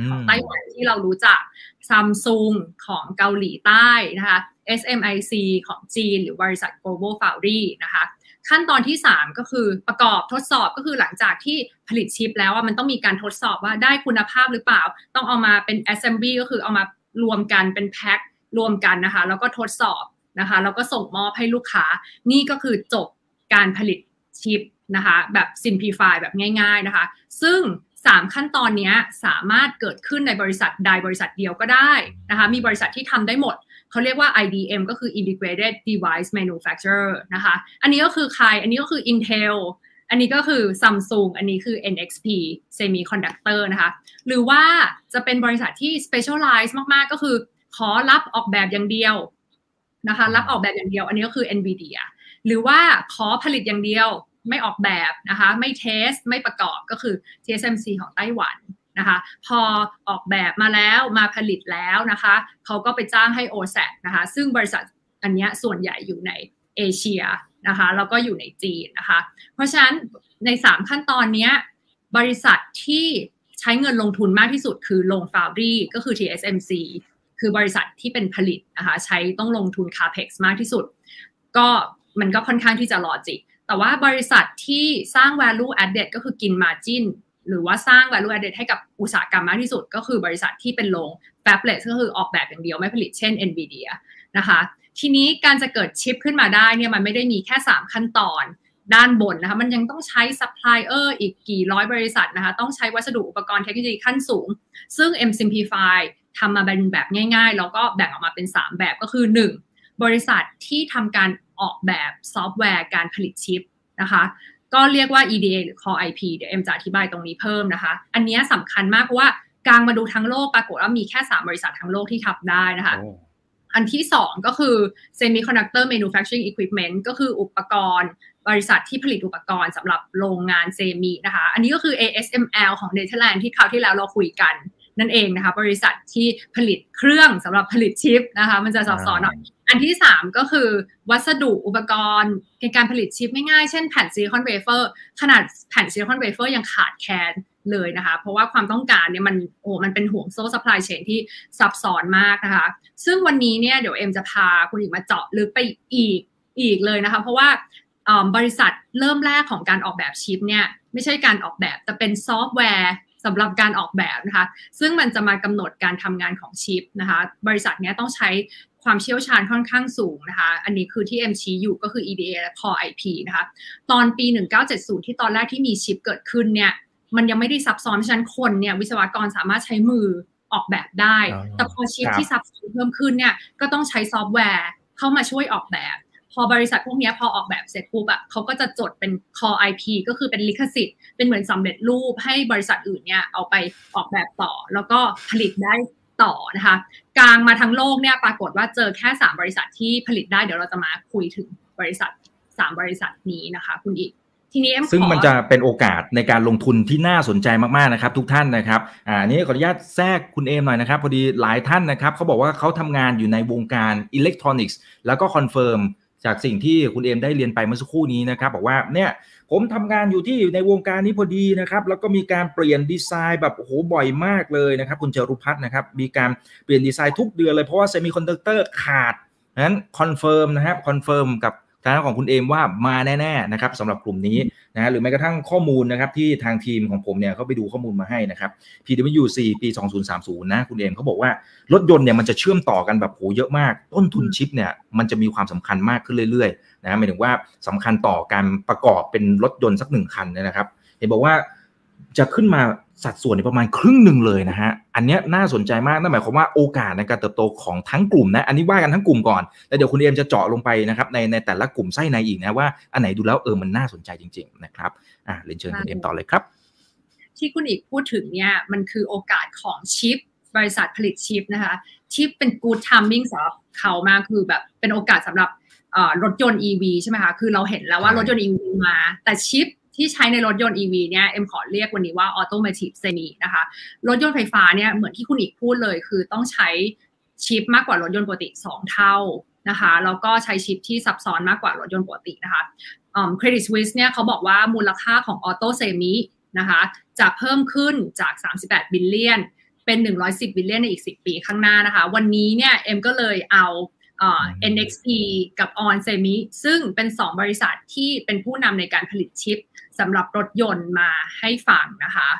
ของไต้หวันที่เรารู้จัก Samsung ของเกาหลีใต้นะคะ SMIC ของจีน หรือบริษัท Global Foundry นะคะ ขั้นตอนที่ 3 ก็คือประกอบทดสอบก็คือหลังจากที่ผลิตชิปแล้วว่ามันต้องมีการทดสอบว่าได้คุณภาพหรือเปล่า ต้องเอามาเป็น assembly ก็คือเอามา รวมกันเป็นแพ็ครวมกันนะคะ แล้วก็ทดสอบนะคะ แล้วก็ส่งมอบให้ลูกค้า นี่ก็คือจบการผลิตชิปนะคะ แบบ simplify แบบง่าย ๆนะคะ ซึ่ง 3 ขั้นตอนนี้สามารถเกิดขึ้นในบริษัทใดบริษัทเดียวก็ได้นะคะ มีบริษัทที่ทำได้หมด เขาเรียกว่า IDM ก็คือ Integrated Device Manufacturer นะคะ อันนี้ก็คือใคร อันนี้ก็คือ Intel อันนี้ก็คือ Samsung อันนี้คือ NXP Semiconductor นะคะ หรือว่าจะเป็นบริษัทที่ specialize มากๆ ก็คือขอรับออกแบบอย่างเดียวนะคะ รับออกแบบอย่างเดียว อันนี้ก็คือ NVIDIA หรือว่าขอผลิตอย่างเดียวไม่ออกแบบนะคะ ไม่เทส ไม่ประกอบก็คือ TSMC ของไต้หวันนะคะ พอออกแบบมาแล้วมาผลิตแล้วนะคะเขาก็ไปจ้างให้ o s a t นะคะ ซึ่งบริษัทอันนี้ส่วนใหญ่อยู่ในเอเชีย นะคะแล้วก็อยู่ในจีนนะคะ เพราะฉะนั้นใน 3 ขั้นตอนนี้บริษัทที่ใช้เงินลงทุนมากที่สุดคือลงฟาวดี้ก็คือ TSMC คือบริษัทที่เป็นผลิตนะคะใช้ต้องลงทุน CAPEX มากที่สุด ก็มันก็ค่อนข้างที่จะลอจิกแต่ว่าบริษัทที่สร้าง value added ก็คือกิน margin หรือว่าสร้าง value added ให้กับอุตสาหกรรมมากที่สุด ก็คือบริษัทที่เป็นโรง fabless ก็คือออกแบบอย่างเดียวไม่ผลิตเช่น NVIDIA นะคะ ทีนี้การจะเกิดชิปขึ้นมาได้เนี่ยมันไม่ได้มีแค่ 3 ขั้นตอนด้านบนนะคะมันยังต้องใช้ซัพพลายเออร์อีกกี่ร้อยบริษัทนะคะต้องใช้วัสดุอุปกรณ์เทคโนโลยีขั้นสูง ซึ่ง เอ็ม simplify ทำมาเป็นแบบง่าย ๆ แล้วก็แบ่งออกมาเป็น 3 แบบก็คือ 1 บริษัทที่ทำการออกแบบซอฟต์แวร์การผลิตชิปนะคะก็เรียกว่า EDA หรือ Core IP เดี๋ยวเอ็มจะอธิบายตรงนี้เพิ่มนะคะ อันนี้สำคัญมากเพราะว่ากางมาดูทั้งโลกปรากฏว่ามีแค่ 3 บริษัททั้งโลกที่ทำได้นะคะ อันที่2ก็คือ Semiconductor Manufacturing Equipment ก็คืออุปกรณ์บริษัทที่ผลิตอุปกรณ์สำหรับโรงงาน semi นะคะ อันนี้ก็คือ ASML ของเนเธอร์แลนด์ที่คราวที่แล้วเราคุยกันนั่นเองนะคะ บริษัทที่ผลิตเครื่องสำหรับผลิตชิปนะคะ มันจะซับซ้อนหน่อย อันที่ 3 ก็คือ วัสดุอุปกรณ์ในการผลิตชิปง่ายๆ เช่นแผ่น silicon wafer ขนาดแผ่น silicon wafer ยังขาดแคลน เลยนะคะ เพราะว่าความต้องการเนี่ยมันโอ้มันเป็นห่วงโซ่ supply chain ที่ซับซ้อนมากนะคะ ซึ่งวันนี้เนี่ยเดี๋ยวเอ็มจะพาคุณอีกมาเจาะลึกไปอีกอีกเลยนะคะ เพราะว่าบริษัทเริ่มแรกของการออกแบบชิปเนี่ยไม่ใช่การออกแบบแต่เป็นซอฟต์แวร์สำหรับการออกแบบนะคะ ซึ่งมันจะมากำหนดการทำงานของชิปนะคะ บริษัทนี้ต้องใช้ความเชี่ยวชาญค่อนข้างสูงนะคะ อันนี้คือที่ M ชี้อยู่ก็คือ EDA และ Core IP นะคะ ตอนปี 1970 ที่ตอนแรกที่มีชิปเกิดขึ้นเนี่ย มันยังไม่ได้ซับซ้อนฉะนั้นคนเนี่ยวิศวกรสามารถใช้มือออกแบบได้ แต่พอชิปที่ซับซ้อนเพิ่มขึ้นเนี่ยก็ต้องใช้ซอฟต์แวร์เข้ามาช่วยออกแบบ พอบริษัทพวกนี้พอออกแบบเสร็จปุ๊บอะเขาก็จะจดเป็น core IP ก็คือเป็นลิขสิทธิ์เป็นเหมือนสำเร็จรูปให้บริษัทอื่นเนี่ยเอาไปออกแบบต่อ แล้วก็ผลิตได้ต่อนะคะกางมาทั้งโลกเนี่ยปรากฏว่าเจอแค่ 3 บริษัทที่ผลิตได้เดี๋ยวเราจะมาคุยถึงบริษัท 3 บริษัทนี้นะคะ คุณอิก ทีนี้ซึ่งมันจะเป็นโอกาสในการลงทุนที่น่าสนใจมากๆนะครับ ทุกท่านนะครับอ่านี้ขออนุญาตแทรกคุณเอมหน่อยนะครับ พอดีหลายท่านนะครับเขาบอกว่าเขาทำงานอยู่ในวงการอิเล็กทรอนิกส์แล้วก็ confirm จากสิ่งที่คุณเอมได้เรียนไปเมื่อสักครู่นี้นะครับ บอกว่าเนี่ยผมทำงานอยู่ที่ในวงการนี้พอดีนะครับ แล้วก็มีการเปลี่ยนดีไซน์แบบโอ้โหบ่อยมากเลยนะครับ คุณเจรุพัฒน์นะครับ มีการเปลี่ยนดีไซน์ทุกเดือนเลยเพราะว่าเซมิคอนดักเตอร์ขาดนั้น confirm นะครับ confirm กับ ทางของคุณเอมว่ามาแน่ๆนะครับสำหรับกลุ่มนี้นะหรือแม้กระทั่งข้อมูลนะครับที่ทางทีมของผมเนี่ยเขาไปดูข้อมูลมาให้นะครับ PwC ปี 2030 นะคุณเอมเขาบอกว่ารถยนต์เนี่ยมันจะเชื่อมต่อกันแบบโหเยอะมาก ต้นทุนชิปเนี่ยมันจะมีความสำคัญมากขึ้นเรื่อยๆนะหมายถึงว่าสำคัญต่อการประกอบเป็นรถยนต์สักหนึ่งคันนะครับเห็นบอกว่าจะขึ้นมา สัดส่วนประมาณครึ่งหนึ่งเลยนะฮะ อันนี้น่าสนใจมาก นั่นหมายความว่าโอกาสในการเติบโตของทั้งกลุ่มนะ อันนี้ว่ากันทั้งกลุ่มก่อน แล้วเดี๋ยวคุณเอมจะเจาะลงไปนะครับในในแต่ละกลุ่มไส้ในอีกนะว่าอันไหนดูแล้วเออมันน่าสนใจจริง ๆ นะครับ อ่าเรียนเชิญคุณเอมต่อเลยครับ ที่คุณอีกพูดถึงเนี่ยมันคือโอกาสของชิป บริษัทผลิตชิปนะคะ ชิปเป็น good timing สำหรับเขามากคือแบบเป็นโอกาสสำหรับรถยนต์ EV ใช่ไหมคะ คือเราเห็นแล้วว่ารถยนต์ EV มา แต่ชิป ที่ใช้ในรถยนต์ EV เนี่ยเอ็มขอเรียกวันนี้ว่า automotive semi นะคะ รถยนต์ไฟฟ้าเนี่ยเหมือนที่คุณอีกพูดเลยคือต้องใช้ชิปมากกว่ารถยนต์ปกติ 2 เท่านะคะแล้วก็ใช้ชิปที่ซับซ้อนมากกว่ารถยนต์ปกตินะคะ Credit Suisse เนี่ยเขาบอกว่ามูลค่าของ auto semi นะคะจะเพิ่มขึ้นจาก 38 billion เป็น 110 billion ในอีก 10 ปีข้างหน้านะคะ วันนี้เนี่ยเอ็มก็เลยเอา NXP กับ On Semi ซึ่งเป็น 2 บริษัทที่เป็นผู้นำในการผลิตชิปสำหรับรถยนต์มาให้ฟังนะคะ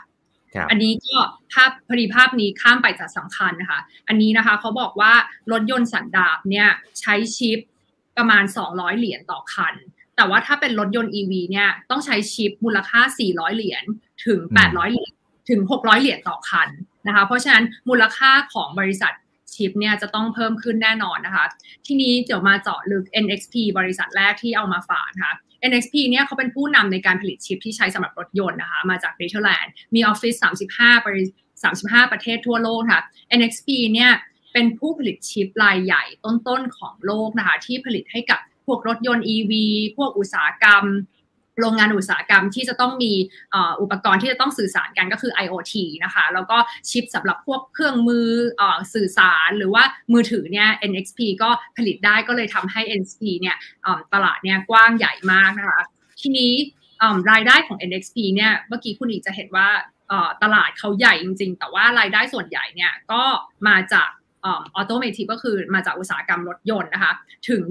อันนี้ก็ภาพพอดีภาพนี้ข้ามไปจากสำคัญนะคะ อันนี้นะคะเขาบอกว่ารถยนต์สันดาปเนี่ยใช้ชิปประมาณ 200 เหรียญต่อคัน แต่ว่าถ้าเป็นรถยนต์ EV เนี่ยต้องใช้ชิปมูลค่า 400 เหรียญถึง 800 เหรียญถึง 600 เหรียญต่อคันนะคะ เพราะฉะนั้นมูลค่าของบริษัท ชิปเนี่ยจะต้องเพิ่มขึ้นแน่นอนนะคะ ทีนี้เดี๋ยวมาเจาะลึก NXP บริษัทแรกที่เอามาฝากนะคะ NXP เนี่ยเขาเป็นผู้นำในการผลิตชิปที่ใช้สำหรับรถยนต์นะคะ มาจากเนเธอร์แลนด์มีออฟฟิศ35บริ35 ประเทศทั่วโลกค่ะ NXP เนี่ยเป็นผู้ผลิตชิปรายใหญ่ต้นๆของโลกนะคะ ที่ผลิตให้กับพวกรถยนต์ EV พวกอุตสาหกรรม โรงงานอุตสาหกรรมที่จะต้องมีอุปกรณ์ที่จะต้องสื่อสารกันก็คือ IoT นะคะ แล้วก็ชิปสำหรับพวกเครื่องมืออสื่อสารหรือว่ามือถือเนี่ย NXP ก็ผลิตได้ก็เลยทำให้ NXP เนี่ยตลาดเนี่ยกว้างใหญ่มากนะคะ ทีนี้รายได้ของ NXP เนี่ยเมื่อกี้คุณอีกจะเห็นว่าตลาดเขาใหญ่จริง ๆ แต่ว่ารายได้ส่วนใหญ่เนี่ยก็มาจากออโตเมทีก็คือมาจากอุตสาหกรรมรถยนต์นะคะ ถึง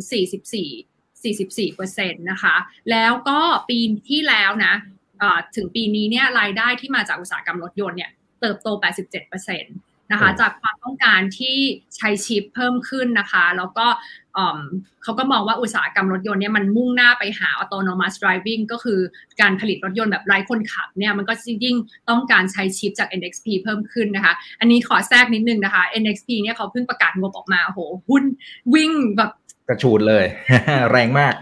44 44%นะคะ แล้วก็ปีที่แล้วนะถึงปีนี้เนี่ยรายได้ที่มาจากอุตสาหกรรมรถยนต์เนี่ยเติบโต 87%นะคะจากความต้องการที่ใช้ชิปเพิ่มขึ้นนะคะ แล้วก็เขาก็มองว่าอุตสาหกรรมรถยนต์เนี่ยมันมุ่งหน้าไปหา autonomous driving ก็คือการผลิตรถยนต์แบบไร้คนขับเนี่ยมันก็ยิ่งต้องการใช้ชิปจาก NXP เพิ่มขึ้นนะคะ อันนี้ขอแทรกนิดนึงนะคะ NXP เนี่ยเขาเพิ่งประกาศงบออกมาโหหุ้นวิ่งแบบ กระชูดเลย แรงมาก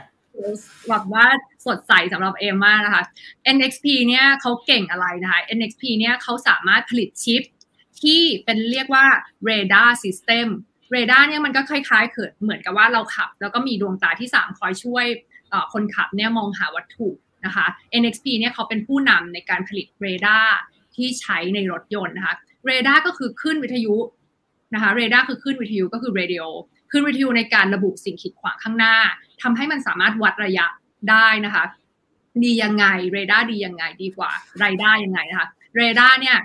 หวังว่าสดใสสำหรับเอมมากนะคะ NXP เนี่ยเขาเก่งอะไรนะคะ NXP เนี่ยเขาสามารถผลิตชิปที่เป็นเรียกว่า radar system radar เนี่ยมันก็คล้ายๆเกิดเหมือนกับว่าเราขับ แล้วก็มีดวงตาที่ 3 คอยช่วยคนขับเนี่ยมองหาวัตถุนะคะ NXP เนี่ยเขาเป็นผู้นำในการผลิตเรดาร์ที่ใช้ในรถยนต์นะคะเรดาร์ก็คือขึ้นวิทยุนะคะเรดาร์คือขึ้นวิทยุก็คือ radio ขึ้นวิทยุในการระบุสิ่งกีดขวางข้างหน้าทำให้มันสามารถวัดระยะได้นะคะ ดียังไงเรดาร์ดียังไงดีกว่าLiDAR ยังไงนะคะเรดาร์เนี่ย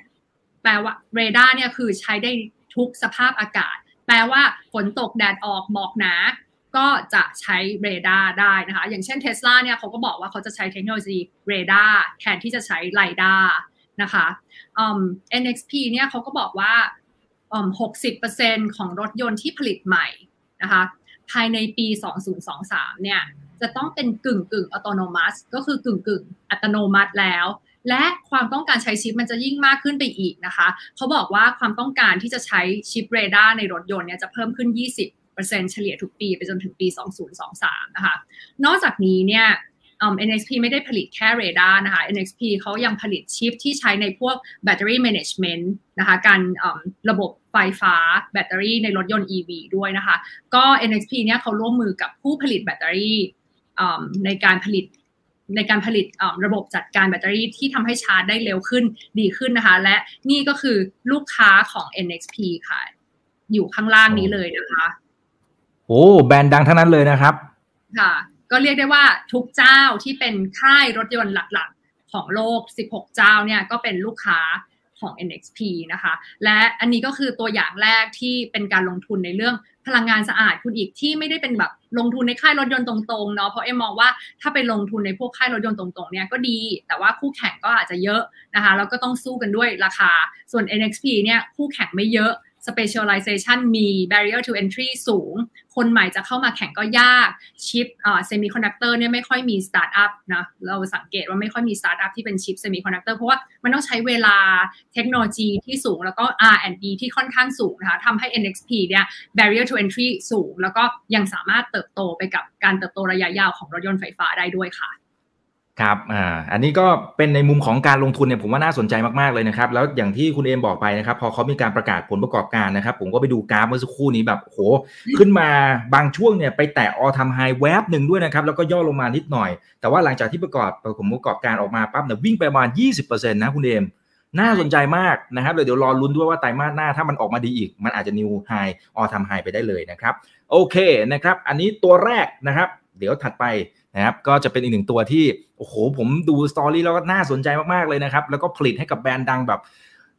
แปลว่าเรดาร์เนี่ยคือใช้ได้ทุกสภาพอากาศ แปลว่าฝนตกแดดออกหมอกหนาก็จะใช้เรดาร์ได้นะคะ อย่างเช่นเทสลาเนี่ยเขาก็บอกว่าเขาจะใช้เทคโนโลยีเรดาร์แทนที่จะใช้ LiDAR นะคะ NXP เนี่ยเขาก็บอกว่า60%ของรถยนต์ที่ผลิตใหม่ นะคะ ภายในปี 2023 เนี่ย จะต้องเป็นกึ่งกึ่งอัตโนมัติ ก็คือกึ่งกึ่งอัตโนมัติแล้ว และความต้องการใช้ชิปมันจะยิ่งมากขึ้นไปอีกนะคะ เขาบอกว่าความต้องการที่จะใช้ชิปเรดาร์ในรถยนต์เนี่ยจะเพิ่มขึ้น 20%เฉลี่ยทุกปีไปจนถึงปี 2023 นะคะ นอกจากนี้เนี่ย NXP ไม่ได้ผลิตแค่เรดาร์นะคะ NXP เขายังผลิตชิปที่ใช้ในพวก battery management นะคะการระบบไฟฟ้าแบตเตอรี่ในรถยนต์ EV ด้วยนะคะ ก็ NXP เนี่ยเขาร่วมมือกับผู้ผลิตแบตเตอรี่ในการผลิตในการผลิตระบบจัดการแบตเตอรี่ที่ทำให้ชาร์จได้เร็วขึ้นดีขึ้นนะคะ และนี่ก็คือลูกค้าของ NXP ค่ะ อยู่ข้างล่างนี้เลยนะคะโอ้แบรนด์ดังทั้งนั้นเลยนะครับ ค่ะ ก็เรียกได้ว่าทุกเจ้าที่เป็นค่ายรถยนต์หลักๆ ของโลก 16 เจ้าเนี่ยก็เป็นลูกค้าของ NXP นะคะ และอันนี้ก็คือตัวอย่างแรกที่เป็นการลงทุนในเรื่องพลังงานสะอาดคุณอิกที่ไม่ได้เป็นแบบลงทุนในค่ายรถยนต์ตรงๆเนาะเพราะเอ็มมองว่าถ้าไปลงทุนในพวกค่ายรถยนต์ตรงๆเนี่ยก็ดี แต่ว่าคู่แข่งก็อาจจะเยอะนะคะแล้วก็ต้องสู้กันด้วยราคา ส่วน NXP เนี่ยคู่แข่งไม่เยอะ specialization มี barrier to entry สูง คนใหม่จะเข้ามาแข่งก็ยาก ชิปเซมิคอนดักเตอร์เนี่ยไม่ค่อยมีสตาร์ทอัพนะ เราสังเกตว่าไม่ค่อยมีสตาร์ทอัพที่เป็นชิปเซมิคอนดักเตอร์เพราะว่ามันต้องใช้เวลาเทคโนโลยีที่สูงแล้วก็ R&D ที่ค่อนข้างสูงนะคะทำให้ NXP เนี่ย barrier to entry สูง แล้วก็ยังสามารถเติบโตไปกับการเติบโตระยะยาวของรถยนต์ไฟฟ้าได้ด้วยค่ะ ครับอ่าอันนี้ก็เป็นในมุมของการลงทุนเนี่ยผมว่าน่าสนใจมากๆเลยนะครับ แล้วอย่างที่คุณเอมบอกไปนะครับ พอเขามีการประกาศผลประกอบการนะครับ ผมก็ไปดูกราฟเมื่อสักครู่นี้แบบโหขึ้นมาบางช่วงเนี่ยไปแตะออทำไฮแวบหนึ่งด้วยนะครับ แล้วก็ย่อลงมานิดหน่อย แต่ว่าหลังจากที่ประกอบผลประกอบการออกมาปั๊บเนี่ยวิ่งไปประมาณ 20%นะคุณเอมน่าสนใจมากนะครับเดี๋ยวรอลุ้นด้วยว่าไตรมาสหน้าถ้ามันออกมาดีอีก มันอาจจะนิวไฮออทำไฮไปได้เลยนะครับ โอเคนะครับ อันนี้ตัวแรกนะครับ เดี๋ยวถัดไป นะครับก็จะเป็นอีกหนึ่งตัวที่โอ้โหผมดูสตอรี่แล้วก็น่าสนใจมากๆเลยนะครับ แล้วก็ผลิตให้กับแบรนด์ดังแบบ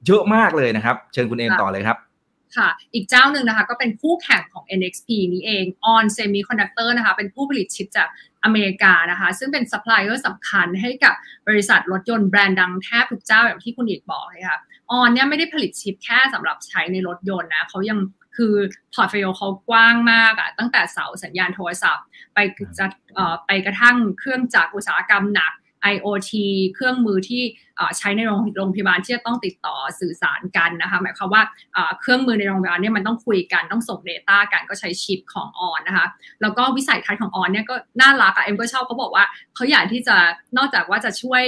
เยอะมากเลยนะครับ เชิญคุณเอมต่อเลยครับค่ะ อีกเจ้าหนึ่งนะคะก็เป็นคู่แข่งของ NXP นี้เอง On Semiconductor นะคะ เป็นผู้ผลิตชิปจากอเมริกานะคะ ซึ่งเป็นซัพพลายเออร์สำคัญให้กับบริษัทรถยนต์แบรนด์ดังแทบทุกเจ้าแบบที่คุณอิกบอกเลยค่ะ On เนี่ยไม่ได้ผลิตชิปแค่สำหรับใช้ในรถยนต์นะเขายัง คือ portfolio เขากว้างมากอะตั้งแต่เสาสัญญาณโทรศัพท์ ไปจะไปกระทั่งเครื่องจักรอุตสาหกรรมหนัก IoT เครื่องมือที่ใช้ในโรงโรงพยาบาลที่จะต้องติดต่อสื่อสารกันนะคะหมายความว่าเครื่องมือในโรงพยาบาลเนี่ยมันต้องคุยกันต้องส่ง Data กันก็ใช้ชิปของออนนะคะแล้วก็วิสัยทัศน์ของออนเนี่ยก็น่ารักอะเอ็มก็ชอบเขาบอกว่าเขาอยากที่จะนอกจากว่าจะช่วย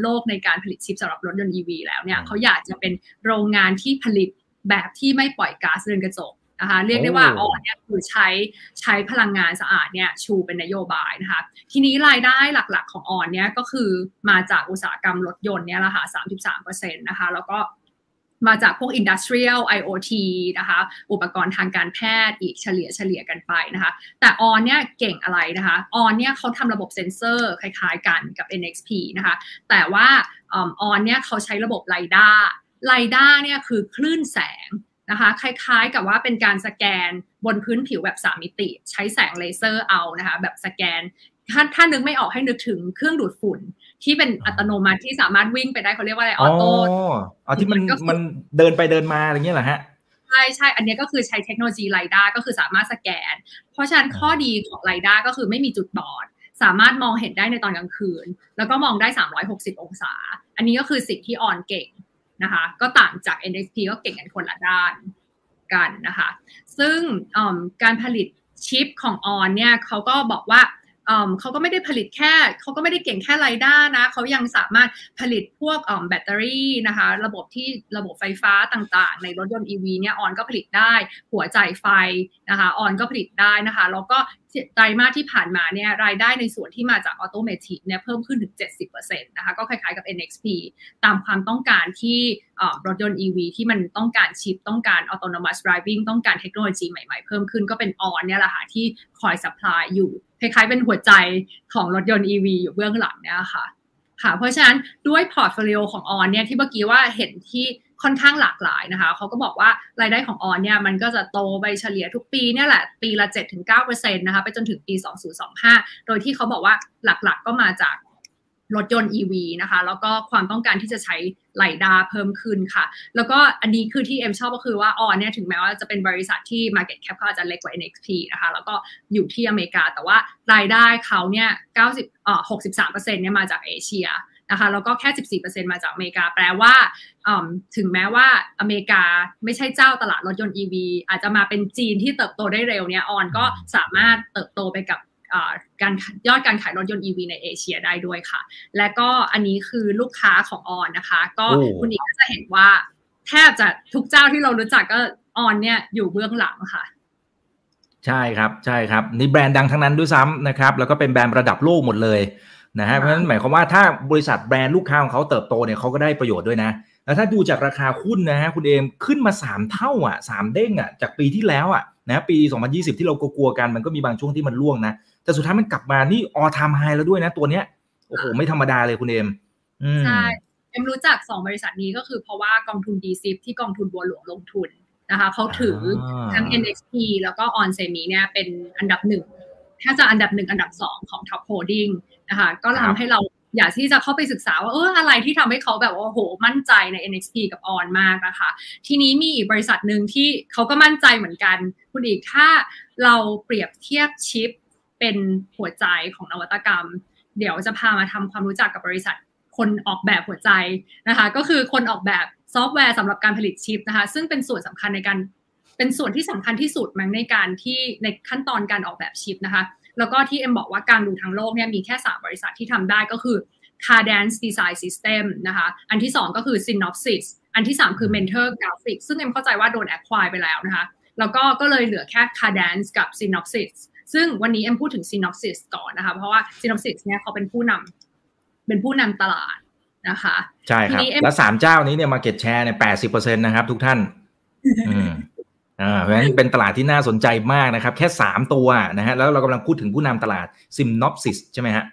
โลกในการผลิตชิปสำหรับรถยนต์ EV แล้วเนี่ยเขาอยากจะเป็นโรงงานที่ผลิต แบบที่ไม่ปล่อยก๊าซเรือนกระจกนะคะเรียกได้ว่าออนเนี่ยคือใช้ใช้พลังงานสะอาดเนี่ยชูเป็นนโยบายนะคะทีนี้รายได้หลักๆของออนเนี่ยก็คือมาจากอุตสาหกรรมรถยนต์เนี่ยแหละค่ะ33%นะคะแล้วก็มาจากพวก Industrial IoT นะคะ อุปกรณ์ทางการแพทย์อีกเฉลี่ยเฉลี่ยกันไปนะคะ แต่ On เนี่ยเก่งอะไรนะคะ On เนี่ยเขาทำระบบเซ็นเซอร์คล้ายๆกันกับ NXP นะคะ แต่ว่า On เนี่ยเขาใช้ระบบ LiDAR LiDAR เนี่ยคือคลื่นแสงนะคะคล้ายๆกับว่าเป็นการสแกนบนพื้นผิวแบบสามมิติ ใช้แสงเลเซอร์เอานะคะแบบสแกน ถ้าถ้านึกไม่ออกให้นึกถึงเครื่องดูดฝุ่น ที่เป็นอัตโนมัติที่สามารถวิ่งไปได้เขาเรียกว่าอะไรออโต้อ๋อที่มันมันเดินไปเดินมาอะไรเงี้ยเหรอฮะใช่ใช่ อันนี้ก็คือใช้เทคโนโลยีไลด้าก็คือสามารถสแกน เพราะฉะนั้นข้อดีของไลด้าก็คือไม่มีจุดบอด สามารถมองเห็นได้ในตอนกลางคืน แล้วก็มองได้ 360 องศา อันนี้ก็คือสิ่งที่ออนเก่ง นะคะ ก็ต่างจาก NXP ก็เก่งกันคนละด้านกันนะคะ ซึ่งการผลิตชิปของออนเนี่ยเขาก็บอกว่าเขาก็ไม่ได้ผลิตแค่เขาก็ไม่ได้เก่งแค่ไรด้านะเขายังสามารถผลิตพวกแบตเตอรี่นะคะ ระบบที่ระบบไฟฟ้าต่างๆ ในรถยนต์ EV เนี่ยออนก็ผลิตได้หัวใจไฟนะคะออนก็ผลิตได้นะคะ แล้วก็ ไตรมาสที่ผ่านมาเนี่ยรายได้ในส่วนที่มาจากออโตเมติกเนี่ยเพิ่มขึ้นถึง 70%นะคะก็คล้ายๆกับ NXP ตามความต้องการที่รถยนต์ EV ที่มันต้องการชิป ต้องการ autonomous driving ต้องการเทคโนโลยีใหม่ๆ เพิ่มขึ้นก็เป็นออนเนี่ยแหละค่ะที่คอย supply อยู่คล้ายๆเป็นหัวใจของรถยนต์ EV อยู่เบื้องหลังเนี่ยค่ะค่ะเพราะฉะนั้นด้วย portfolio ของ On เนี่ยที่เมื่อกี้ว่าเห็นที่ ค่อนข้างหลากหลายนะคะเขาก็บอกว่ารายได้ของ On เนี่ยมันก็จะโตไปเฉลี่ยทุกปีเนี่ยแหละปีละ 7-9%นะคะไปจนถึงปี 2025 โดยที่เขาบอกว่าหลักๆก็มาจากรถยนต์ EV นะคะ แล้วก็ความต้องการที่จะใช้ LiDAR เพิ่มขึ้นค่ะ แล้วก็อันนี้คือที่เอ็มชอบก็คือว่า On เนี่ยถึงแม้ว่าจะเป็นบริษัทที่ Market Cap เขาอาจจะเล็กกว่า NXP นะคะ แล้วก็อยู่ที่อเมริกา แต่ว่ารายได้เขาเนี่ย 90อ่อ63%เนี่ยมาจากเอเชียนะคะ แล้วก็แค่ 14%มาจากอเมริกา แปลว่า ถึงแม้ว่าอเมริกาไม่ใช่เจ้าตลาดรถยนต์ EV อาจจะมาเป็นจีนที่เติบโตได้เร็วเนี่ยออนก็สามารถเติบโตไปกับการยอดการขายรถยนต์ EV ในเอเชียได้ด้วยค่ะ และก็อันนี้คือลูกค้าของออนนะคะ ก็คุณอีกก็จะเห็นว่า แทบจะทุกเจ้าที่เรารู้จักก็ออนเนี่ยอยู่เบื้องหลังค่ะ ใช่ครับใช่ครับนี่แบรนด์ดังทั้งนั้นด้วยซ้ำนะครับ แล้วก็เป็นแบรนด์ระดับโลกหมดเลยนะฮะเพราะฉะนั้นหมายความว่าถ้าบริษัทแบรนด์ลูกค้าของเขาเติบโตเนี่ยเขาก็ได้ประโยชน์ด้วยนะ แล้วถ้าดูจากราคาหุ้นนะฮะคุณเอมขึ้นมา 3 เท่าอะสามเด้งอะจากปีที่แล้วอะนะปี 2020 ที่เรากลัวกันมันก็มีบางช่วงที่มันล่วงนะ แต่สุดท้ายมันกลับมานี่ออทามไฮแล้วด้วยนะตัวเนี้ยโอ้โหไม่ธรรมดาเลยคุณเอมใช่เอ็มรู้จัก 2 บริษัทนี้ก็คือเพราะว่ากองทุน d ีซที่กองทุนบัวหลวงลงทุนนะคะเขาถือทั้ง NXP แล้วก็ On Semi เนี่ยเป็นอันดับหนึ่งถ้าจะอันดับหนึ่งอันดับสองของ Top Holding นะคะก็ทำให้เรา อยากที่จะเข้าไปศึกษาว่าเอออะไรที่ทำให้เขาแบบว่าโหมั่นใจใน NXP กับ On มากนะคะ ทีนี้มีอีกบริษัทหนึ่งที่เขาก็มั่นใจเหมือนกัน คุณอีกถ้าเราเปรียบเทียบชิปเป็นหัวใจของนวัตกรรม เดี๋ยวจะพามาทำความรู้จักกับบริษัทคนออกแบบหัวใจนะคะ ก็คือคนออกแบบซอฟต์แวร์สำหรับการผลิตชิปนะคะ ซึ่งเป็นส่วนสำคัญในการเป็นส่วนที่สำคัญที่สุดมั้งในการที่ในขั้นตอนการออกแบบชิปนะคะ แล้วก็ที่เอ็มบอกว่ากางดูทั้งโลกเนี่ยมีแค่ 3 บริษัทที่ทำได้ก็คือ Cadence Design System นะคะ อันที่ 2 ก็คือ Synopsys อันที่ 3 คือ Mentor Graphics ซึ่งเอ็มเข้าใจว่าโดน acquire ไปแล้วนะคะ แล้วก็ก็เลยเหลือแค่ Cadence กับ Synopsys ซึ่งวันนี้เอ็มพูดถึง Synopsys ก่อนนะคะ เพราะว่า Synopsys เนี่ยเขาเป็นผู้นำเป็นผู้นำตลาดนะคะ ใช่ครับ แล้วสามเจ้านี้เนี่ยมาเก็ตแชร์เนี่ยแปดสิบเปอร์เซ็นต์นะครับทุกท่าน อืมอ่าเพราะฉะนั้นเป็นตลาดที่น่าสนใจมากนะครับ แค่สามตัวนะฮะแล้วเรากำลังพูดถึงผู้นำตลาด Synopsys ใช่ไหมฮะ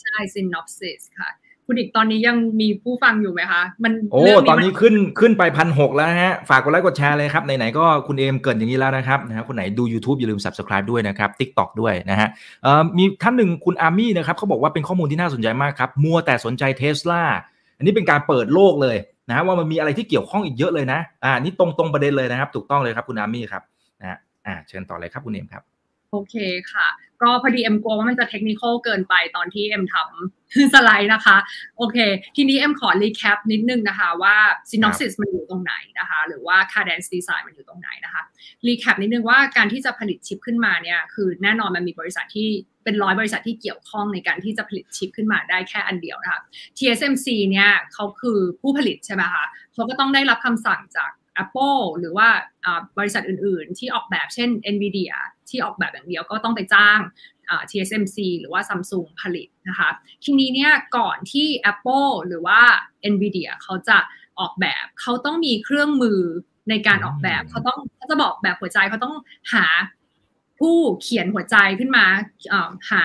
ใช่ Synopsys ค่ะ คุณอีกตอนนี้ยังมีผู้ฟังอยู่ไหมคะ มันโอ้ตอนนี้ขึ้นขึ้นไปพันหกแล้วฮะ ฝากกดไลค์กดแชร์เลยครับ ไหนๆก็คุณเอมเกิดอย่างนี้แล้วนะครับนะฮะคนไหนดู YouTube อย่าลืม Subscribe ด้วยนะครับ TikTok ด้วยนะฮะเอ่อมีท่านหนึ่งคุณอาร์มี่นะครับเขาบอกว่าเป็นข้อมูลที่น่าสนใจมากครับมัวแต่สนใจเทสลาอันนี้เป็นการเปิดโลกเลย นะว่ามันมีอะไรที่เกี่ยวข้องอีกเยอะเลยนะ อ่า นี่ตรงตรงประเด็นเลยนะครับ ถูกต้องเลยครับคุณอาร์มี่ครับนะอ่าเชิญต่อเลยครับคุณเอมครับ โอเคค่ะ ก็พอดีเอ็มกลัวว่ามันจะเทคนิคเกินไปตอนที่เอ็มทำสไลด์นะคะ โอเค ทีนี้เอ็มขอรีแคปนิดนึงนะคะว่า synopsis มันอยู่ตรงไหนนะคะ หรือว่า Cadence Design มันอยู่ตรงไหนนะคะ recap นิดนึงว่าการที่จะผลิตชิปขึ้นมาเนี่ยคือแน่นอนมันมีบริษัทที่เป็นร้อยบริษัทที่เกี่ยวข้องในการที่จะผลิตชิปขึ้นมาได้แค่อันเดียวนะคะ TSMC เนี่ยเขาคือผู้ผลิตใช่ไหมคะเขาก็ต้องได้รับคำสั่งจาก Apple หรือว่าบริษัทอื่นๆ ที่ออกแบบเช่น NVIDIA ที่ออกแบบอย่างเดียวก็ต้องไปจ้าง TSMC หรือว่า Samsung ผลิตนะคะทีนี้เนี่ยก่อนที่ Apple หรือว่า NVIDIA เขาจะออกแบบเขาต้องมีเครื่องมือในการออกแบบเขาต้องเขาจะบอกแบบหัวใจเขาต้องหาผู้เขียนหัวใจขึ้นมาหา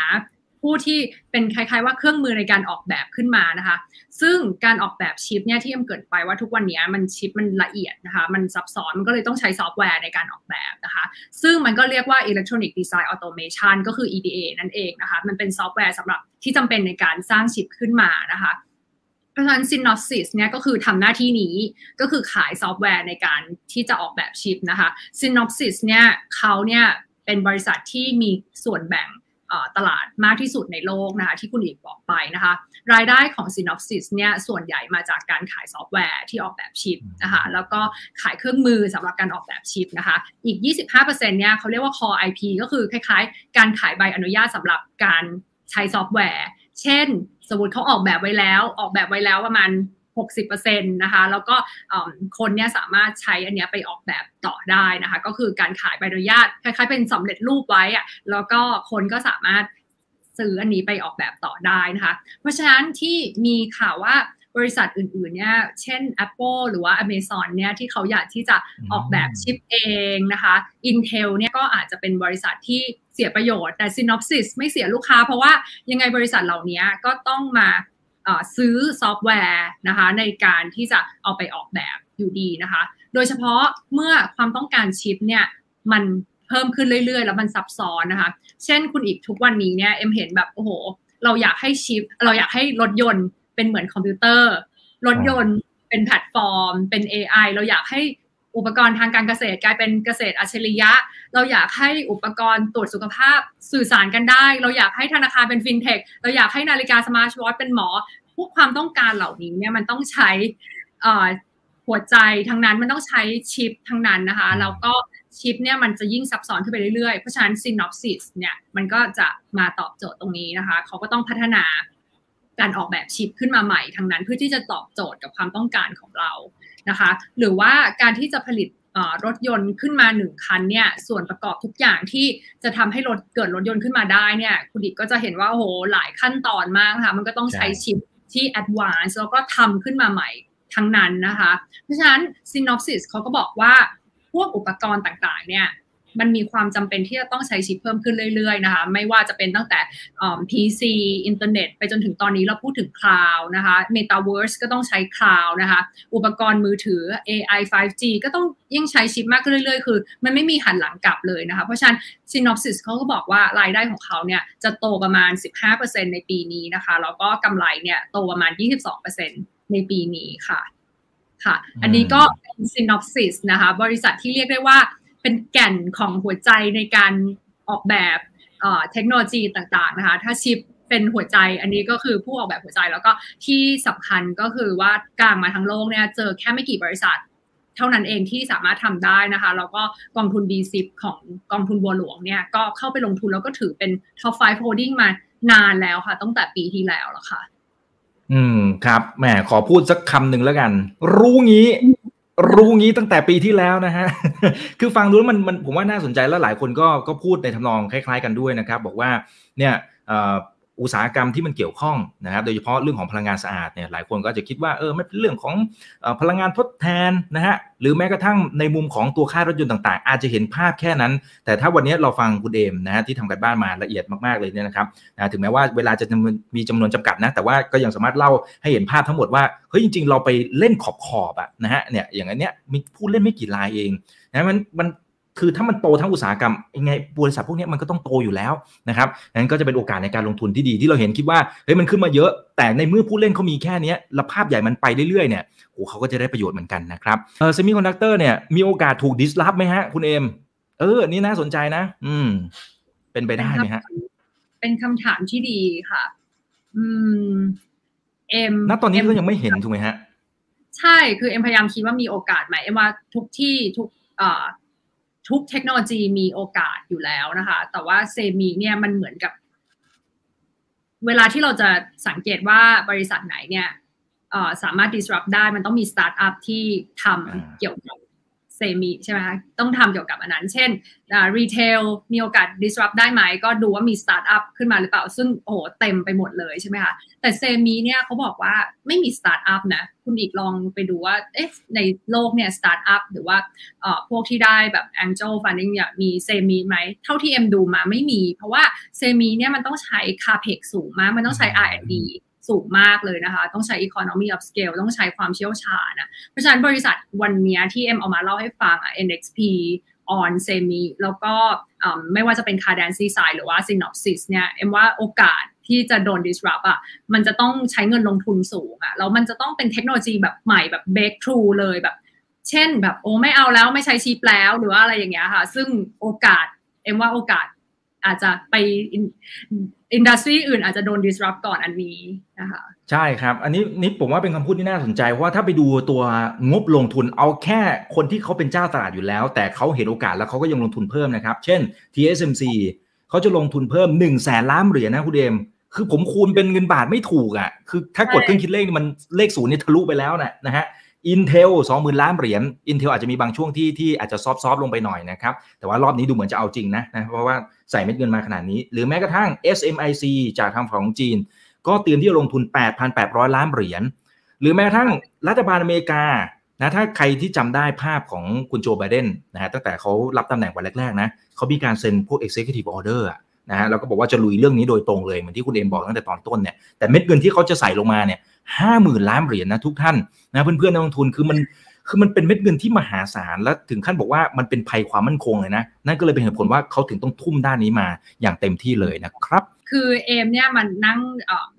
ผู้ที่เป็นคล้ายๆ ว่าเครื่องมือในการออกแบบขึ้นมานะคะ ซึ่งการออกแบบชิปเนี่ยที่เอ็มเกิดไปว่าทุกวันนี้มันชิปมันละเอียดนะคะ มันซับซ้อนมันก็เลยต้องใช้ซอฟต์แวร์ในการออกแบบนะคะ ซึ่งมันก็เรียกว่า Electronic Design Automation ก็คือ EDA นั่นเองนะคะ มันเป็นซอฟต์แวร์สำหรับที่จำเป็นในการสร้างชิปขึ้นมานะคะเพราะฉะนั้น Synopsys เนี่ยก็คือทำหน้าที่นี้ก็คือขายซอฟต์แวร์ในการที่จะออกแบบชิปนะคะ Synopsys เนี่ยเขาเนี่ยเป็นบริษัทที่มีส่วนแบ่ง ตลาดมากที่สุดในโลกนะคะที่คุณอีกบอกไปนะคะ รายได้ของ Synopsys เนี่ยส่วนใหญ่มาจากการขายซอฟต์แวร์ที่ออกแบบชิปนะคะแล้วก็ขายเครื่องมือสำหรับการออกแบบชิปนะคะ อีก 25%เนี่ยเขาเรียกว่า core IP ก็คือคล้ายๆ การขายใบอนุญาตสำหรับการใช้ซอฟต์แวร์ เช่น สมมติเขาออกแบบไว้แล้ว ออกแบบไว้แล้วประมาณ 60%นะคะแล้วก็คนเนี้ยสามารถใช้อันเนี้ยไปออกแบบต่อได้นะคะก็คือการขายใบอนุญาตคล้ายๆเป็นสำเร็จรูปไว้อะแล้วก็คนก็สามารถซื้ออันนี้ไปออกแบบต่อได้นะคะเพราะฉะนั้นที่มีข่าวว่าบริษัทอื่นๆ เนี่ย เช่น Apple หรือว่า Amazon เนี่ย ที่เขาอยากที่จะออกแบบชิปเองนะคะ Intel เนี่ย ก็อาจจะเป็นบริษัทที่เสียประโยชน์ แต่ Synopsys ไม่เสียลูกค้า เพราะว่ายังไงบริษัทเหล่านี้ก็ต้องมา ซื้อซอฟต์แวร์นะคะในการที่จะเอาไปออกแบบอยู่ดีนะคะ โดยเฉพาะเมื่อความต้องการชิปเนี่ยมันเพิ่มขึ้นเรื่อยๆ แล้วมันซับซ้อนนะคะ เช่นคุณอีกทุกวันนี้เนี่ยเอ็มเห็นแบบโอ้โห เราอยากให้ชิป เราอยากให้รถยนต์เป็นเหมือนคอมพิวเตอร์ รถยนต์เป็นแพลตฟอร์ม เป็น AI เราอยากให้อุปกรณ์ทางการเกษตรกลายเป็นเกษตรอัจฉริยะ เราอยากให้อุปกรณ์ตรวจสุขภาพสื่อสารกันได้ เราอยากให้ธนาคารเป็นฟินเทค เราอยากให้นาฬิกา smart watch เป็นหมอ พวกความต้องการเหล่านี้เนี่ยมันต้องใช้หัวใจทั้งนั้นมันต้องใช้ชิปทั้งนั้นนะคะแล้วก็ชิปเนี่ยมันจะยิ่งซับซ้อนขึ้นไปเรื่อยๆ เพราะฉะนั้น Synopsys เนี่ยมันก็จะมาตอบโจทย์ตรงนี้นะคะ เขาก็ต้องพัฒนาการออกแบบชิปขึ้นมาใหม่ทั้งนั้นเพื่อที่จะตอบโจทย์กับความต้องการของเรานะคะ หรือว่าการที่จะผลิตรถยนต์ขึ้นมาหนึ่งคันเนี่ยส่วนประกอบทุกอย่างที่จะทำให้รถเกิดรถยนต์ขึ้นมาได้เนี่ยคุณดิกก็จะเห็นว่าโอ้โหหลายขั้นตอนมากค่ะมันก็ต้องใช้ชิป ที่แอดวานซ์แล้วก็ทำขึ้นมาใหม่ทั้งนั้นนะคะ เพราะฉะนั้น Synopsys เขาก็บอกว่าพวกอุปกรณ์ต่างๆเนี่ย มันมีความจำเป็นที่จะต้องใช้ชิปเพิ่มขึ้นเรื่อยๆนะคะ ไม่ว่าจะเป็นตั้งแต่ PC อินเทอร์เน็ตไปจนถึงตอนนี้เราพูดถึง cloud นะคะ Metaverse ก็ต้องใช้ cloud นะคะ อุปกรณ์มือถือ AI 5G ก็ต้องยิ่งใช้ชิปมากขึ้นเรื่อยๆ คือ มันไม่มีหันหลังกลับเลยนะคะ เพราะฉะนั้น Synopsys เขาก็บอกว่ารายได้ของเขาเนี่ยจะโตประมาณ 15%ในปีนี้นะคะ แล้วก็กำไรเนี่ยโตประมาณ 22%ในปีนี้ค่ะค่ะ อันนี้ก็เป็น Synopsys นะคะ บริษัทที่เรียกได้ว่า เป็นแก่นของหัวใจในการออกแบบเทคโนโลยีต่างๆนะคะ ถ้าชิปเป็นหัวใจอันนี้ก็คือผู้ออกแบบหัวใจแล้วก็ที่สำคัญก็คือว่ากลางมาทั้งโลกเนี่ยเจอแค่ไม่กี่บริษัท เท่านั้นเองที่สามารถทำได้นะคะแล้วก็กองทุน B10 ของกองทุนบัวหลวงเนี่ยก็เข้าไปลงทุนแล้วก็ถือเป็น top 5 holding มานานแล้วค่ะ ตั้งแต่ปีที่แล้วแล้วค่ะ อืมครับแหมขอพูดสักคำหนึ่งแล้วกัน รู้งี้ รู้งี้ตั้งแต่ปีที่แล้วนะฮะ คือฟังดูแล้วมันมันผมว่าน่าสนใจแล้วหลายคนก็ก็พูดในทำนองคล้าย ๆ กันด้วยนะครับ บอกว่าเนี่ย อุตสาหกรรมที่มันเกี่ยวข้องนะครับ โดยเฉพาะเรื่องของพลังงานสะอาดเนี่ยหลายคนก็จะคิดว่าเออไม่เป็นเรื่องของพลังงานทดแทนนะฮะหรือแม้กระทั่งในมุมของตัวค่ารถยนต์ต่าง ๆ อาจจะเห็นภาพแค่นั้น แต่ถ้าวันนี้เราฟังคุณเอมนะฮะที่ทำการบ้านมาละเอียดมากๆเลยเนี่ยนะครับนะถึงแม้ว่าเวลาจะมีจำนวนจำกัดนะแต่ว่าก็ยังสามารถเล่าให้เห็นภาพทั้งหมดว่าเฮ้ยจริง ๆ เราไปเล่นขอบขอบอะนะฮะเนี่ยอย่างนี้มีผู้เล่นไม่กี่รายเองนะมันมัน คือถ้ามันโตทั้งอุตสาหกรรมยังไงบริษัทพวกนี้มันก็ต้องโตอยู่แล้วนะครับนั้นก็จะเป็นโอกาสในการลงทุนที่ดีที่เราเห็นคิดว่าเฮ้ยมันขึ้นมาเยอะ แต่ในเมื่อผู้เล่นเขามีแค่นี้แล้วภาพใหญ่มันไปเรื่อยๆเนี่ยโอ้เขาก็จะได้ประโยชน์เหมือนกันนะครับเออเซมิคอนดักเตอร์เนี่ยมีโอกาสถูก disrupt ไหมฮะคุณเอมเออนี่น่าสนใจนะ อืม เป็นไปได้ไหมฮะ เป็นคำถามที่ดีค่ะ อืมเอ็มณตอนนี้ก็ยังไม่เห็นถูกไหมฮะ ใช่คือเอ็มพยายามคิดว่ามีโอกาสไหมเอ็มว่าทุกที่ทุกเอ่อ ทุกเทคโนโลยีมีโอกาสอยู่แล้วนะคะ แต่ว่า semi เนี่ยมันเหมือนกับ เวลาที่เราจะสังเกตว่าบริษัทไหนเนี่ยสามารถ disrupt ได้มันต้องมีสตาร์ทอัพที่ทำเกี่ยวกับ semi ใช่ไหมคะต้องทำเกี่ยวกับอันนั้น เช่น retail มีโอกาส disrupt ได้ไหม ก็ดูว่ามีสตาร์ทอัพขึ้นมาหรือเปล่า ซึ่งโอ้โหเต็มไปหมดเลยใช่ไหมคะแต่ semi เนี่ยเขาบอกว่าไม่มีสตาร์ทอัพนะ คุณอีกลองไปดูว่าเอ๊ะในโลกเนี่ยสตาร์ทอัพหรือว่าเอ่อพวกที่ได้แบบ angel funding เนี่ยมี semi ไหม เท่าที่เอ็มดูมาไม่มี เพราะว่า semi เนี่ยมันต้องใช้ CapEx สูงมากมันต้องใช้ R&D สูงมากเลยนะคะ ต้องใช้ economy of scale ต้องใช้ความเชี่ยวชาญนะเพราะฉะนั้นบริษัทวันนี้ที่เอ็มเอามาเล่าให้ฟังอะ NXP on semi แล้วก็ไม่ว่าจะเป็น Cadency side หรือว่า Synopsys เนี่ยเอ็มว่าโอกาสที่จะโดน disrupt อะ มันจะต้องใช้เงินลงทุนสูงอะ แล้วมันจะต้องเป็นเทคโนโลยีแบบใหม่แบบ breakthrough เลยแบบ เช่นแบบโอ้ไม่เอาแล้วไม่ใช้ชิปแล้วหรือว่าอะไรอย่างเงี้ยค่ะ ซึ่งโอกาส เอ็มว่าโอกาส อาจจะไปอินดัสทรีอื่นอาจจะโดน disrupt ก่อนอันนี้นะคะใช่ครับ อันนี้นี่ผมว่าเป็นคำพูดที่น่าสนใจว่าถ้าไปดูตัวงบลงทุนเอาแค่คนที่เขาเป็นเจ้าตลาดอยู่แล้ว แต่เขาเห็นโอกาสแล้วเขาก็ยังลงทุนเพิ่มนะครับ เช่น TSMC เขาจะลงทุนเพิ่ม1นึ่งแสนล้านเหรียญนะคุณเดม คือผมคูณเป็นเงินบาทไม่ถูกอะ่ะ คือถ้ากดเครื่องคิดเลขมันเลขศูนย์นี่ทะลุไปแล้วนะนะฮะ Intel 20,000ล้านเหรียญ Intel อาจจะมีบางช่วงที่ที่อาจจะซอฟต์ลงไปหน่อยนะครับแต่ว่ารอบนี้ดูเหมือนจะเอาจริงนะนะเพราะว่า ใส่เม็ดเงินมาขนาดนี้ หรือแม้กระทั่ง SMIC จากทางฝั่งของจีน ก็เตรียมที่จะลงทุน 8,800 ล้านเหรียญหรือแม้กระทั่งรัฐบาลอเมริกานะถ้าใครที่จำได้ภาพของคุณโจไบเดนนะฮะตั้งแต่เขารับตำแหน่งวันแรกๆนะเขามีการเซ็นพวก executive order อะนะฮะแล้วก็บอกว่าจะลุยเรื่องนี้โดยตรงเลย เหมือนที่คุณเอ็มบอกตั้งแต่ตอนต้นเนี่ยแต่เม็ดเงินที่เขาจะใส่ลงมาเนี่ยห้าหมื่นล้านเหรียญนะทุกท่านนะเพื่อนๆนักลงทุนคือมัน คือมันเป็นเม็ดเงินที่มหาศาลและถึงขั้นบอกว่ามันเป็นภัยความมั่นคงเลยนะ นั่นก็เลยเป็นเหตุผลว่าเขาถึงต้องทุ่มด้านนี้มาอย่างเต็มที่เลยนะครับ คือเอมเนี่ยมันนั่ง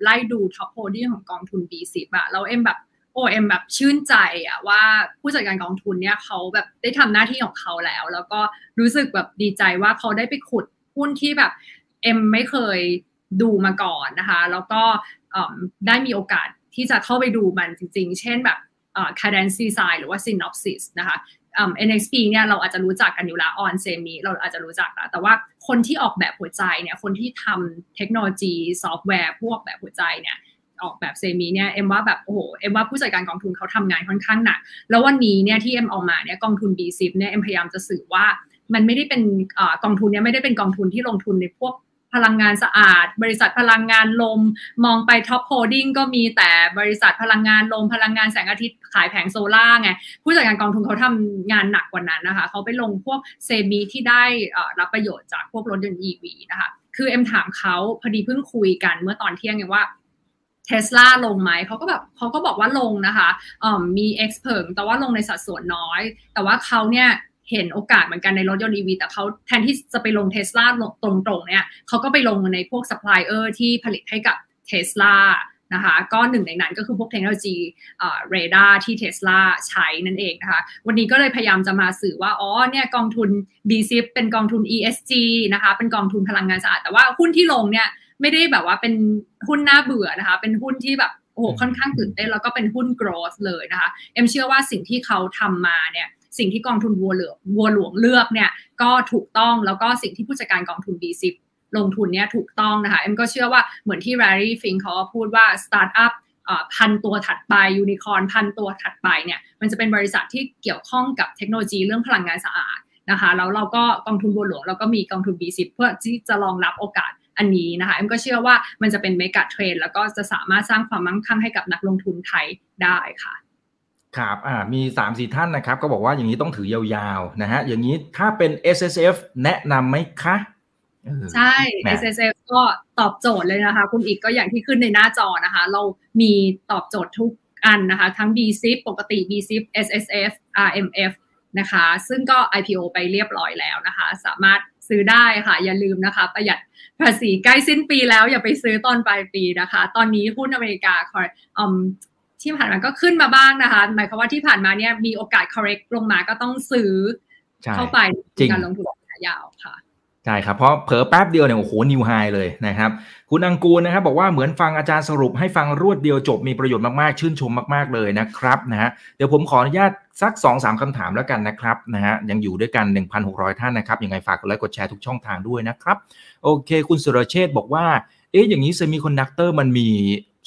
ไล่ดู top holding ของกองทุน B10 อะแล้วเอมแบบโอเอ็มแบบชื่นใจอะว่าผู้จัดการกองทุนเนี่ยเขาแบบได้ทำหน้าที่ของเขาแล้ว แล้วก็รู้สึกแบบดีใจว่าเขาได้ไปขุดหุ้นที่แบบเอ็มไม่เคยดูมาก่อนนะคะ แล้วก็ได้มีโอกาสที่จะเข้าไปดูมันจริง ๆ เช่นแบบ Cadence Design หรือว่า Synopsys นะคะ NXP เนี่ยเราอาจจะรู้จักกันอยู่แล้ว ON Semi เราอาจจะรู้จักแล้วแต่ว่าคนที่ออกแบบหัวใจเนี่ยคนที่ทำเทคโนโลยีซอฟต์แวร์พวกแบบหัวใจเนี่ยออกแบบ semi เนี่ยเอ็มว่าแบบโอ้โหเอ็มว่าผู้จัดการกองทุนเขาทำงานค่อนข้างหนักแล้ววันนี้เนี่ยที่เอ็มออกมาเนี่ยกองทุน B10 เนี่ยเอ็มพยายามจะสื่อว่ามันไม่ได้เป็นกองทุนเนี่ยไม่ได้เป็นกองทุนที่ลงทุนในพวก พลังงานสะอาด บริษัทพลังงานลม มองไป top holding ก็มีแต่บริษัทพลังงานลม พลังงานแสงอาทิตย์ขายแผงโซลาร์ไง ผู้จัดการกองทุนเขาทำงานหนักกว่านั้นนะคะเขาไปลงพวก semi ที่ได้รับประโยชน์จากพวกรถยนต์ EV นะคะคือเอ็มถามเขาพอดีเพิ่งคุยกันเมื่อตอนเที่ยงไงว่าเทสลาลงไหมเขาก็แบบเขาก็บอกว่าลงนะคะมี X เพิงแต่ว่าลงในสัดส่วนน้อย แต่ว่าเขาเนี่ย เห็นโอกาสเหมือนกันในรถยนต์ EV แต่เขาแทนที่จะไปลงเทสลาตรงๆเนี่ยเขาก็ไปลงในพวกซัพพลายเออร์ที่ผลิตให้กับเทสลานะคะก็หนึ่งในนั้นก็คือพวกเทคโนโลยีเรดาร์ที่เทสลาใช้นั่นเองนะคะวันนี้ก็เลยพยายามจะมาสื่อว่า อ๋อเนี่ยกองทุน b ี i p เป็นกองทุน ESG นะคะเป็นกองทุนพลังงานสะอาด แต่ว่าหุ้นที่ลงเนี่ยไม่ได้แบบว่าเป็นหุ้นน่าเบื่อนะคะ เป็นหุ้นที่แบบโอ้โหค่อนข้างตื่นเต้นแล้วก็เป็นหุ้น growth เลยนะคะ เอ็มเชื่อว่าสิ่งที่เขาทำมาเนี่ย สิ่งที่กองทุนบัวหลวงบัวหลวงเลือกเนี่ยก็ถูกต้องแล้วก็สิ่งที่ผู้จัดการกองทุน b ี i p ลงทุนเนี่ยถูกต้องนะคะเอ็มก็เชื่อว่าเหมือนที่ Larry Fink เขาพูดว่าสตาร์ทอัพพันตัวถัดไปยูนิคอร์นพันตัวถัดไปเนี่ยมันจะเป็นบริษัทที่เกี่ยวข้องกับเทคโนโลยีเรื่องพลังงานสะอาดนะคะแล้วเราก็กองทุนบัวหลวงเราก็มีกองทุน B-SIP เพื่อที่จะรองรับโอกาสอันนี้นะคะเอ็มก็เชื่อว่ามันจะเป็น megatrend แล้วก็จะสามารถสร้างความมั่งคั่งให้กับนักลงทุนไทยได้ค่ะ ครับอ่ามี3ามสี่ท่านนะครับ ก็บอกว่าอย่างนี้ต้องถือยาวๆนะฮะอย่างนี้ถ้าเป็น S S F แนะนำไหมคะใช่ S S F ก็ตอบโจทย์เลยนะคะ คุณอีกก็อย่างที่ขึ้นในหน้าจอนะคะ เรามีตอบโจทย์ทุกอันนะคะ ทั้ง B Z I P ปกติ B Z I P S S F R M F นะคะ ซึ่งก็ IPO ไปเรียบร้อยแล้วนะคะ สามารถซื้อได้ค่ะ อย่าลืมนะคะ ประหยัดภาษีใกล้สิ้นปีแล้วอย่าไปซื้อตอนปลายปีนะคะ ตอนนี้หุ้นอเมริกาคอยอม ที่ผ่านมาก็ขึ้นมาบ้างนะคะ หมายความว่าที่ผ่านมาเนี่ยมีโอกาส correct ลงมาก็ต้องซื้อเข้าไปการลงทุนระยะยาวค่ะใช่ครับ เพราะเผลอแป๊บเดียวเนี่ยโอ้โหนิวไฮเลยนะครับ คุณอังกูลนะครับ บอกว่าเหมือนฟังอาจารย์สรุปให้ฟังรวดเดียวจบมีประโยชน์มากๆ ชื่นชมมากๆเลยนะครับนะฮะเดี๋ยวผมขออนุญาตสัก2อสาคำถามแล้วกันนะครับนะฮะยังอยู่ด้วยกัน 1,600 ท่านนะครับ ยังไงฝากกดไลค์กดแชร์ทุกช่องทางด้วยนะครับ โอเค คุณสุรเชษบอกว่า เอ๊ะอย่างนี้เซมิคอนดักเตอร์มันมี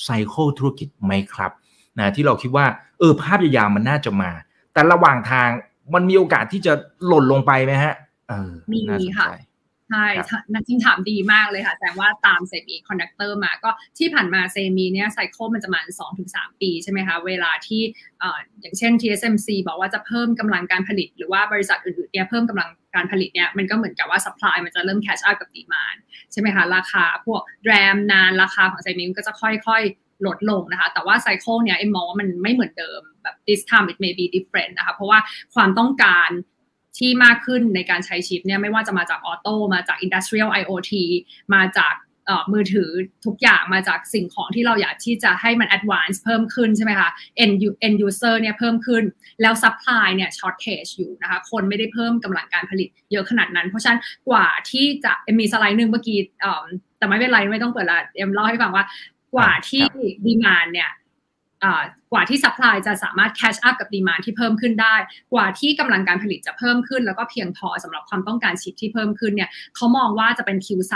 cycle ธุรกิจไหมครับ นะที่เราคิดว่าเออภาพยาวๆมันน่าจะมา แต่ระหว่างทางมันมีโอกาสที่จะหล่นลงไปไหมฮะเออมีค่ะใช่นักจริงถามดีมากเลยค่ะ แต่ว่าตามเซมิคอนดักเตอร์มาก็ที่ผ่านมา semi เนี่ย cycle มันจะมาสองถึงสามปีใช่ไหมคะเวลาที่อย่างเช่น TSMC บอกว่าจะเพิ่มกำลังการผลิต หรือว่าบริษัทอื่นๆเนี่ยเพิ่มกำลังการผลิตเนี่ยมันก็เหมือนกับว่า supply มันจะเริ่ม catch up กับ demand ใช่ไหมคะ ราคาพวก DRAM NAND ราคาของ semi ก็จะค่อยๆ ลดลงนะคะ แต่ว่า cycle เนี่ยเอ็มมองว่ามันไม่เหมือนเดิมแบบ this time it may be different นะคะ เพราะว่าความต้องการที่มากขึ้นในการใช้ชิปเนี่ยไม่ว่าจะมาจาก auto มาจาก Industrial IoT มาจากมือถือทุกอย่างมาจากสิ่งของที่เราอยากที่จะให้มัน advance เพิ่มขึ้นใช่ไหมคะ end end user เนี่ยเพิ่มขึ้น แล้ว supply เนี่ย shortage อยู่นะคะ คนไม่ได้เพิ่มกำลังการผลิตเยอะขนาดนั้น เพราะฉะนั้นกว่าที่จะมีสไลด์หนึ่งเมื่อกี้แต่ไม่เป็นไรไม่ต้องเปิดละเอ็มเล่าให้ฟังว่า กว่าที่ demand เนี่ยกว่าที่ supply จะสามารถ catch up กับ demand ที่เพิ่มขึ้นได้ กว่าที่กำลังการผลิตจะเพิ่มขึ้น แล้วก็เพียงพอสำหรับความต้องการชิปที่เพิ่มขึ้นเนี่ยเขามองว่าจะเป็น Q3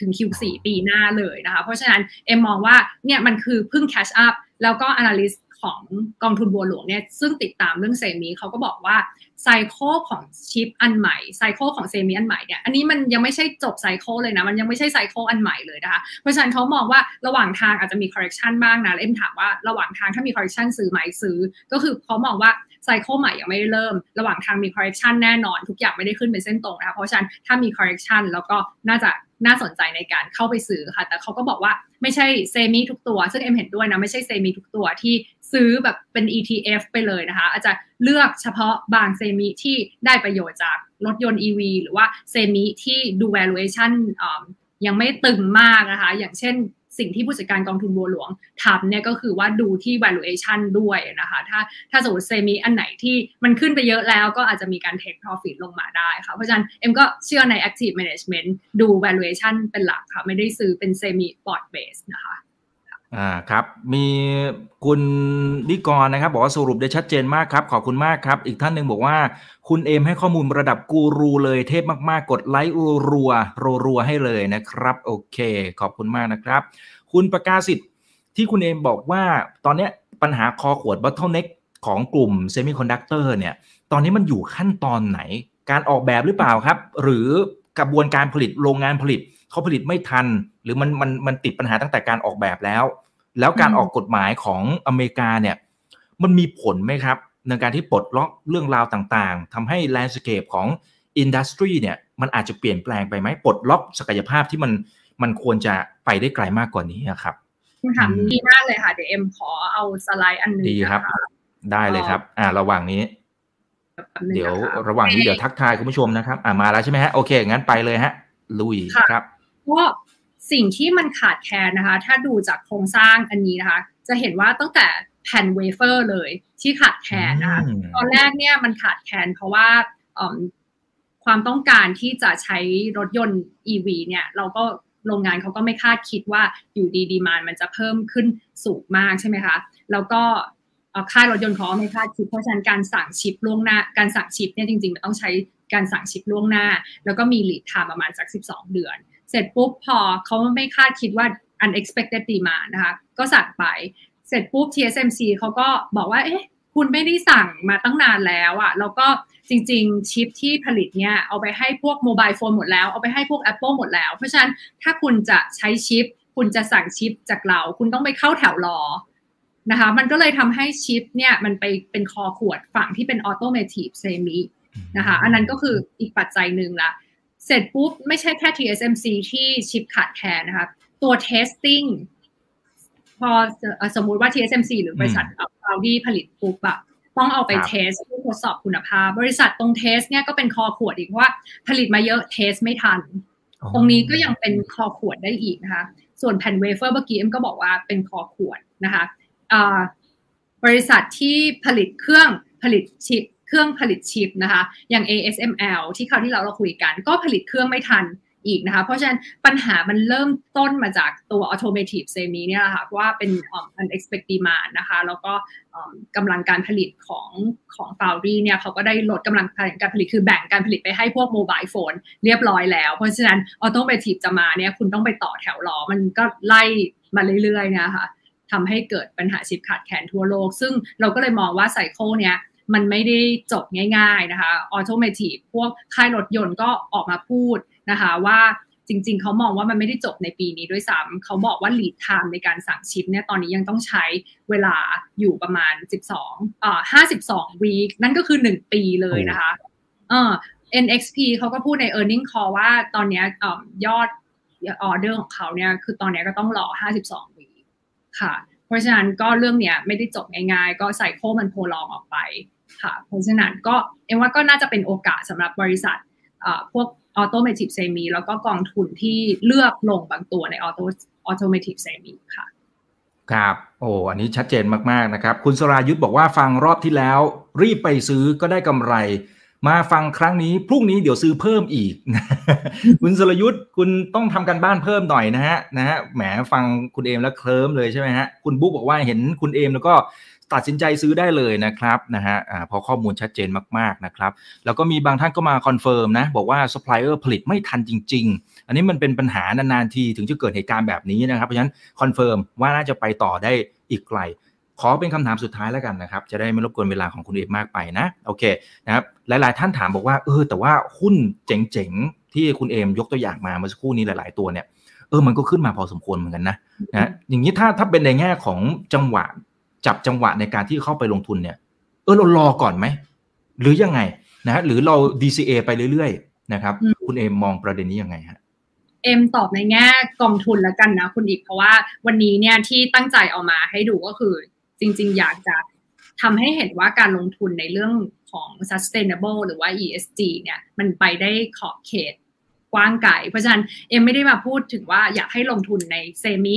ถึง Q4 ปีหน้าเลยนะคะ เพราะฉะนั้นเอ็มมองว่าเนี่ยมันคือเพิ่ง catch up แล้วก็ Analyst ของกองทุนบัวหลวงเนี่ยซึ่งติดตามเรื่อง semi เขาก็บอกว่าไซโคของชิปอันใหม่ cycle ของ semi อันใหม่เนี่ยอันนี้มันยังไม่ใช่จบไซโคเลยนะ มันยังไม่ใช่ไซโคอันใหม่เลยนะคะเพราะฉะนั้นเขามองว่าระหว่างทางอาจจะมี correction บ้างนะเอ็มถามว่าระหว่างทางถ้ามี correction ซื้อไหมซื้อ ก็คือเขามองว่าไซโคใหม่ยังไม่ได้เริ่ม ระหว่างทางมี correction แน่นอน ทุกอย่างไม่ได้ขึ้นเป็นเส้นตรงนะคะเพราะฉะนั้นถ้ามี correction แล้วก็น่าจะน่าสนใจในการเข้าไปซื้อค่ะ แต่เขาก็บอกว่าไม่ใช่ semi ทุกตัว ซึ่งเอ็มเห็นด้วยนะ ไม่ใช่ semi ทุกตัวที่ ซื้อแบบเป็น ETF ไปเลยนะคะ อาจจะเลือกเฉพาะบาง semi ที่ได้ประโยชน์จากรถยนต์ EV หรือว่า semi ที่ดู valuation ยังไม่ตึงมากนะคะ อย่างเช่นสิ่งที่ผู้จัดการกองทุนบัวหลวงทำเนี่ยก็คือว่าดูที่ valuation ด้วยนะคะ ถ้าถ้าสมมติ semi อันไหนที่มันขึ้นไปเยอะแล้วก็อาจจะมีการ take profit ลงมาได้ค่ะ เพราะฉะนั้นเอ็มก็เชื่อใน active management ดู valuation เป็นหลักค่ะ ไม่ได้ซื้อเป็นเซมิ port base นะคะ อ่าครับ มีคุณนิกรนะครับ บอกว่าสรุปได้ชัดเจนมากครับ ขอบคุณมากครับ อีกท่านหนึ่งบอกว่า คุณเอมให้ข้อมูลระดับกูรูเลยเทพมากๆ กดไลค์รัวรัวให้เลยนะครับ โอเค ขอบคุณมากนะครับ คุณประกาศสิทธิ์ที่คุณเอมบอกว่าตอนนี้ปัญหาคอขวด bottleneck ของกลุ่มเซมิคอนดักเตอร์เนี่ย ตอนนี้มันอยู่ขั้นตอนไหน การออกแบบหรือเปล่าครับ หรือกระบวนการผลิตโรงงานผลิต เขาผลิตไม่ทัน หรือมันมันมันติดปัญหาตั้งแต่การออกแบบแล้ว แล้วการออกกฎหมายของอเมริกาเนี่ยมันมีผลไหมครับ ในการที่ปลดล็อกเรื่องราวต่างๆทำให้ landscape ของ industry เนี่ยมันอาจจะเปลี่ยนแปลงไปไหมปลดล็อกศักยภาพที่มันมันควรจะไปได้ไกลมากกว่านี้ครับคำถามดีมากเลยค่ะเดี๋ยวเอ็มขอเอาสไลด์อันนึงดีครับ ได้เลยครับ อ่า ระหว่างนี้ เดี๋ยวระหว่างนี้เดี๋ยวทักทายคุณผู้ชมนะครับ อ่ามาแล้วใช่ไหมฮะโอเคงั้นไปเลยฮะ ลุยครับ ก็สิ่งที่มันขาดแคลนนะคะ ถ้าดูจากโครงสร้างอันนี้นะคะ จะเห็นว่าตั้งแต่แผ่นเวเฟอร์เลยที่ขาดแคลนนะคะ ตอนแรกเนี่ยมันขาดแคลนเพราะว่าความต้องการที่จะใช้รถยนต์ EV เนี่ย เราก็โรงงานเขาก็ไม่คาดคิดว่าอยู่ดี demand มันจะเพิ่มขึ้นสูงมากใช่ไหมคะ แล้วก็ค่ายรถยนต์เขาไม่คาดคิด เพราะฉะนั้นการสั่งชิปล่วงหน้า การสั่งชิปเนี่ยจริงๆมันต้องใช้การสั่งชิปล่วงหน้า แล้วก็มี lead time ประมาณสัก 12 เดือน เสร็จปุ๊บพอเขาไม่คาดคิดว่า unexpected demand นะคะ ก็สั่งไป เสร็จปุ๊บ TSMC เขาก็บอกว่า เอ๊ะ คุณไม่ได้สั่งมาตั้งนานแล้วอะแล้วก็จริง ๆ ชิปที่ผลิตเนี่ย เอาไปให้พวก mobile phone หมดแล้ว เอาไปให้พวก Apple หมดแล้ว เพราะฉะนั้นถ้าคุณจะใช้ชิป คุณจะสั่งชิปจากเรา คุณต้องไปเข้าแถวรอนะคะ มันก็เลยทำให้ชิปเนี่ย มันไปเป็นคอขวดฝั่งที่เป็น automotive semi นะคะ อันนั้นก็คืออีกปัจจัยหนึ่งละ เสร็จปุ๊บไม่ใช่แค่ TSMC ที่ชิปขาดแคลนนะคะตัว testing พอสมมุติว่า TSMC หรือบริษัทเอาดีผลิตปุ๊บอะต้องเอาไป test ทดสอบคุณภาพ บริษัทตรง test เนี่ยก็เป็นคอขวดอีกเพราะว่า ผลิตมาเยอะเทสไม่ทัน ตรงนี้ก็ยังเป็นคอขวดได้อีกนะคะ ส่วนแผ่นเวเฟอร์เมื่อกี้เอ็มก็บอกว่าเป็นคอขวดนะคะบริษัทที่ผลิตเครื่องผลิตชิป เครื่องผลิตชิปนะคะ อย่าง ASML ที่คราวที่เราเราคุยกันก็ผลิตเครื่องไม่ทันอีกนะคะ เพราะฉะนั้นปัญหามันเริ่มต้นมาจากตัว automotive semi เนี่ยแหละค่ะว่าเป็น unexpected demand นะคะ แล้วก็กำลังการผลิตของของ foundry เนี่ยเขาก็ได้ลดกำลังการผลิตคือแบ่งการผลิตไปให้พวก mobile phone เรียบร้อยแล้ว เพราะฉะนั้น automotive จะมาเนี่ยคุณต้องไปต่อแถวรอมันก็ไล่มาเรื่อยๆนะคะทำให้เกิดปัญหาชิปขาดแคลนทั่วโลก ซึ่งเราก็เลยมองว่า cycle เนี้ย มันไม่ได้จบง่าย ๆนะคะ automotive พวกค่ายรถยนต์ก็ออกมาพูดนะคะว่าจริง ๆ เขามองว่ามันไม่ได้จบในปีนี้ด้วยซ้ำเขาบอกว่า lead time ในการสั่งชิปเนี่ยตอนนี้ยังต้องใช้เวลาอยู่ประมาณ 12อ่า52 week นั่นก็คือ 1 ปีเลยนะคะเออ NXP เขาก็พูดใน earning call ว่าตอนนี้ยอดออเดอร์ของเขาเนี่ยคือตอนนี้ก็ต้องรอ 52 วีค่ะ เพราะฉะนั้นก็เรื่องเนี้ยไม่ได้จบง่ายๆ ก็ cycle มัน prolong ออกไป ค่ะ เพราะฉะนั้นก็เอ็มว่าก็น่าจะเป็นโอกาสสำหรับบริษัทพวก automotive semi แล้วก็กองทุนที่เลือกลงบางตัวใน auto automotive semi ค่ะ ครับ โอ้อันนี้ชัดเจนมาก ๆ นะครับ คุณสรายุทธบอกว่าฟังรอบที่แล้ว รีบไปซื้อก็ได้กำไร มาฟังครั้งนี้ พรุ่งนี้เดี๋ยวซื้อเพิ่มอีก คุณสรยุทธ์คุณต้องทำการบ้านเพิ่มหน่อยนะฮะนะฮะแหมฟังคุณเอมแล้วเคลิ้มเลยใช่ไหมฮะคุณบุ๊กบอกว่าเห็นคุณเอมแล้วก็ ตัดสินใจซื้อได้เลยนะครับนะฮะพอข้อมูลชัดเจนมากๆนะครับแล้วก็มีบางท่านก็มาคอนเฟิร์มนะบอกว่าซัพพลายเออร์ผลิตไม่ทันจริง ๆ อันนี้มันเป็นปัญหานานๆทีถึงจะเกิดเหตุการณ์แบบนี้นะครับเพราะฉะนั้นคอนเฟิร์มว่าน่าจะไปต่อได้อีกไกลขอเป็นคำถามสุดท้ายแล้วกันนะครับ จะได้ไม่รบกวนเวลาของคุณเอมมากไปนะ โอเคนะครับ หลาย ๆ ท่านถามบอกว่า เออ แต่ว่าหุ้นเจ๋ง ๆ ที่คุณเอมยกตัวอย่างมาเมื่อสักครู่นี้หลาย ๆ ตัวเนี่ย เออ มันก็ขึ้นมาพอสมควรเหมือนกันนะ นะ อย่างนี้ถ้าถ้าเป็นในแง่ของจังหวะ จับจังหวะในการที่เข้าไปลงทุนเนี่ย เออเรารอก่อนไหม หรือยังไงนะฮะหรือเรา DCA ไปเรื่อยๆ นะครับ คุณเอมมองประเด็นนี้ยังไงฮะเอ็มตอบในแง่กองทุนแล้วกันนะคุณอีกเพราะว่าวันนี้เนี่ยที่ตั้งใจเอามาให้ดูก็คือจริง ๆ อยากจะทำให้เห็นว่าการลงทุนในเรื่องของ sustainable หรือว่า ESG เนี่ยมันไปได้ขอบเขตกว้างไกลเพราะฉะนั้นเอ็มไม่ได้มาพูดถึงว่าอยากให้ลงทุนในเซมิ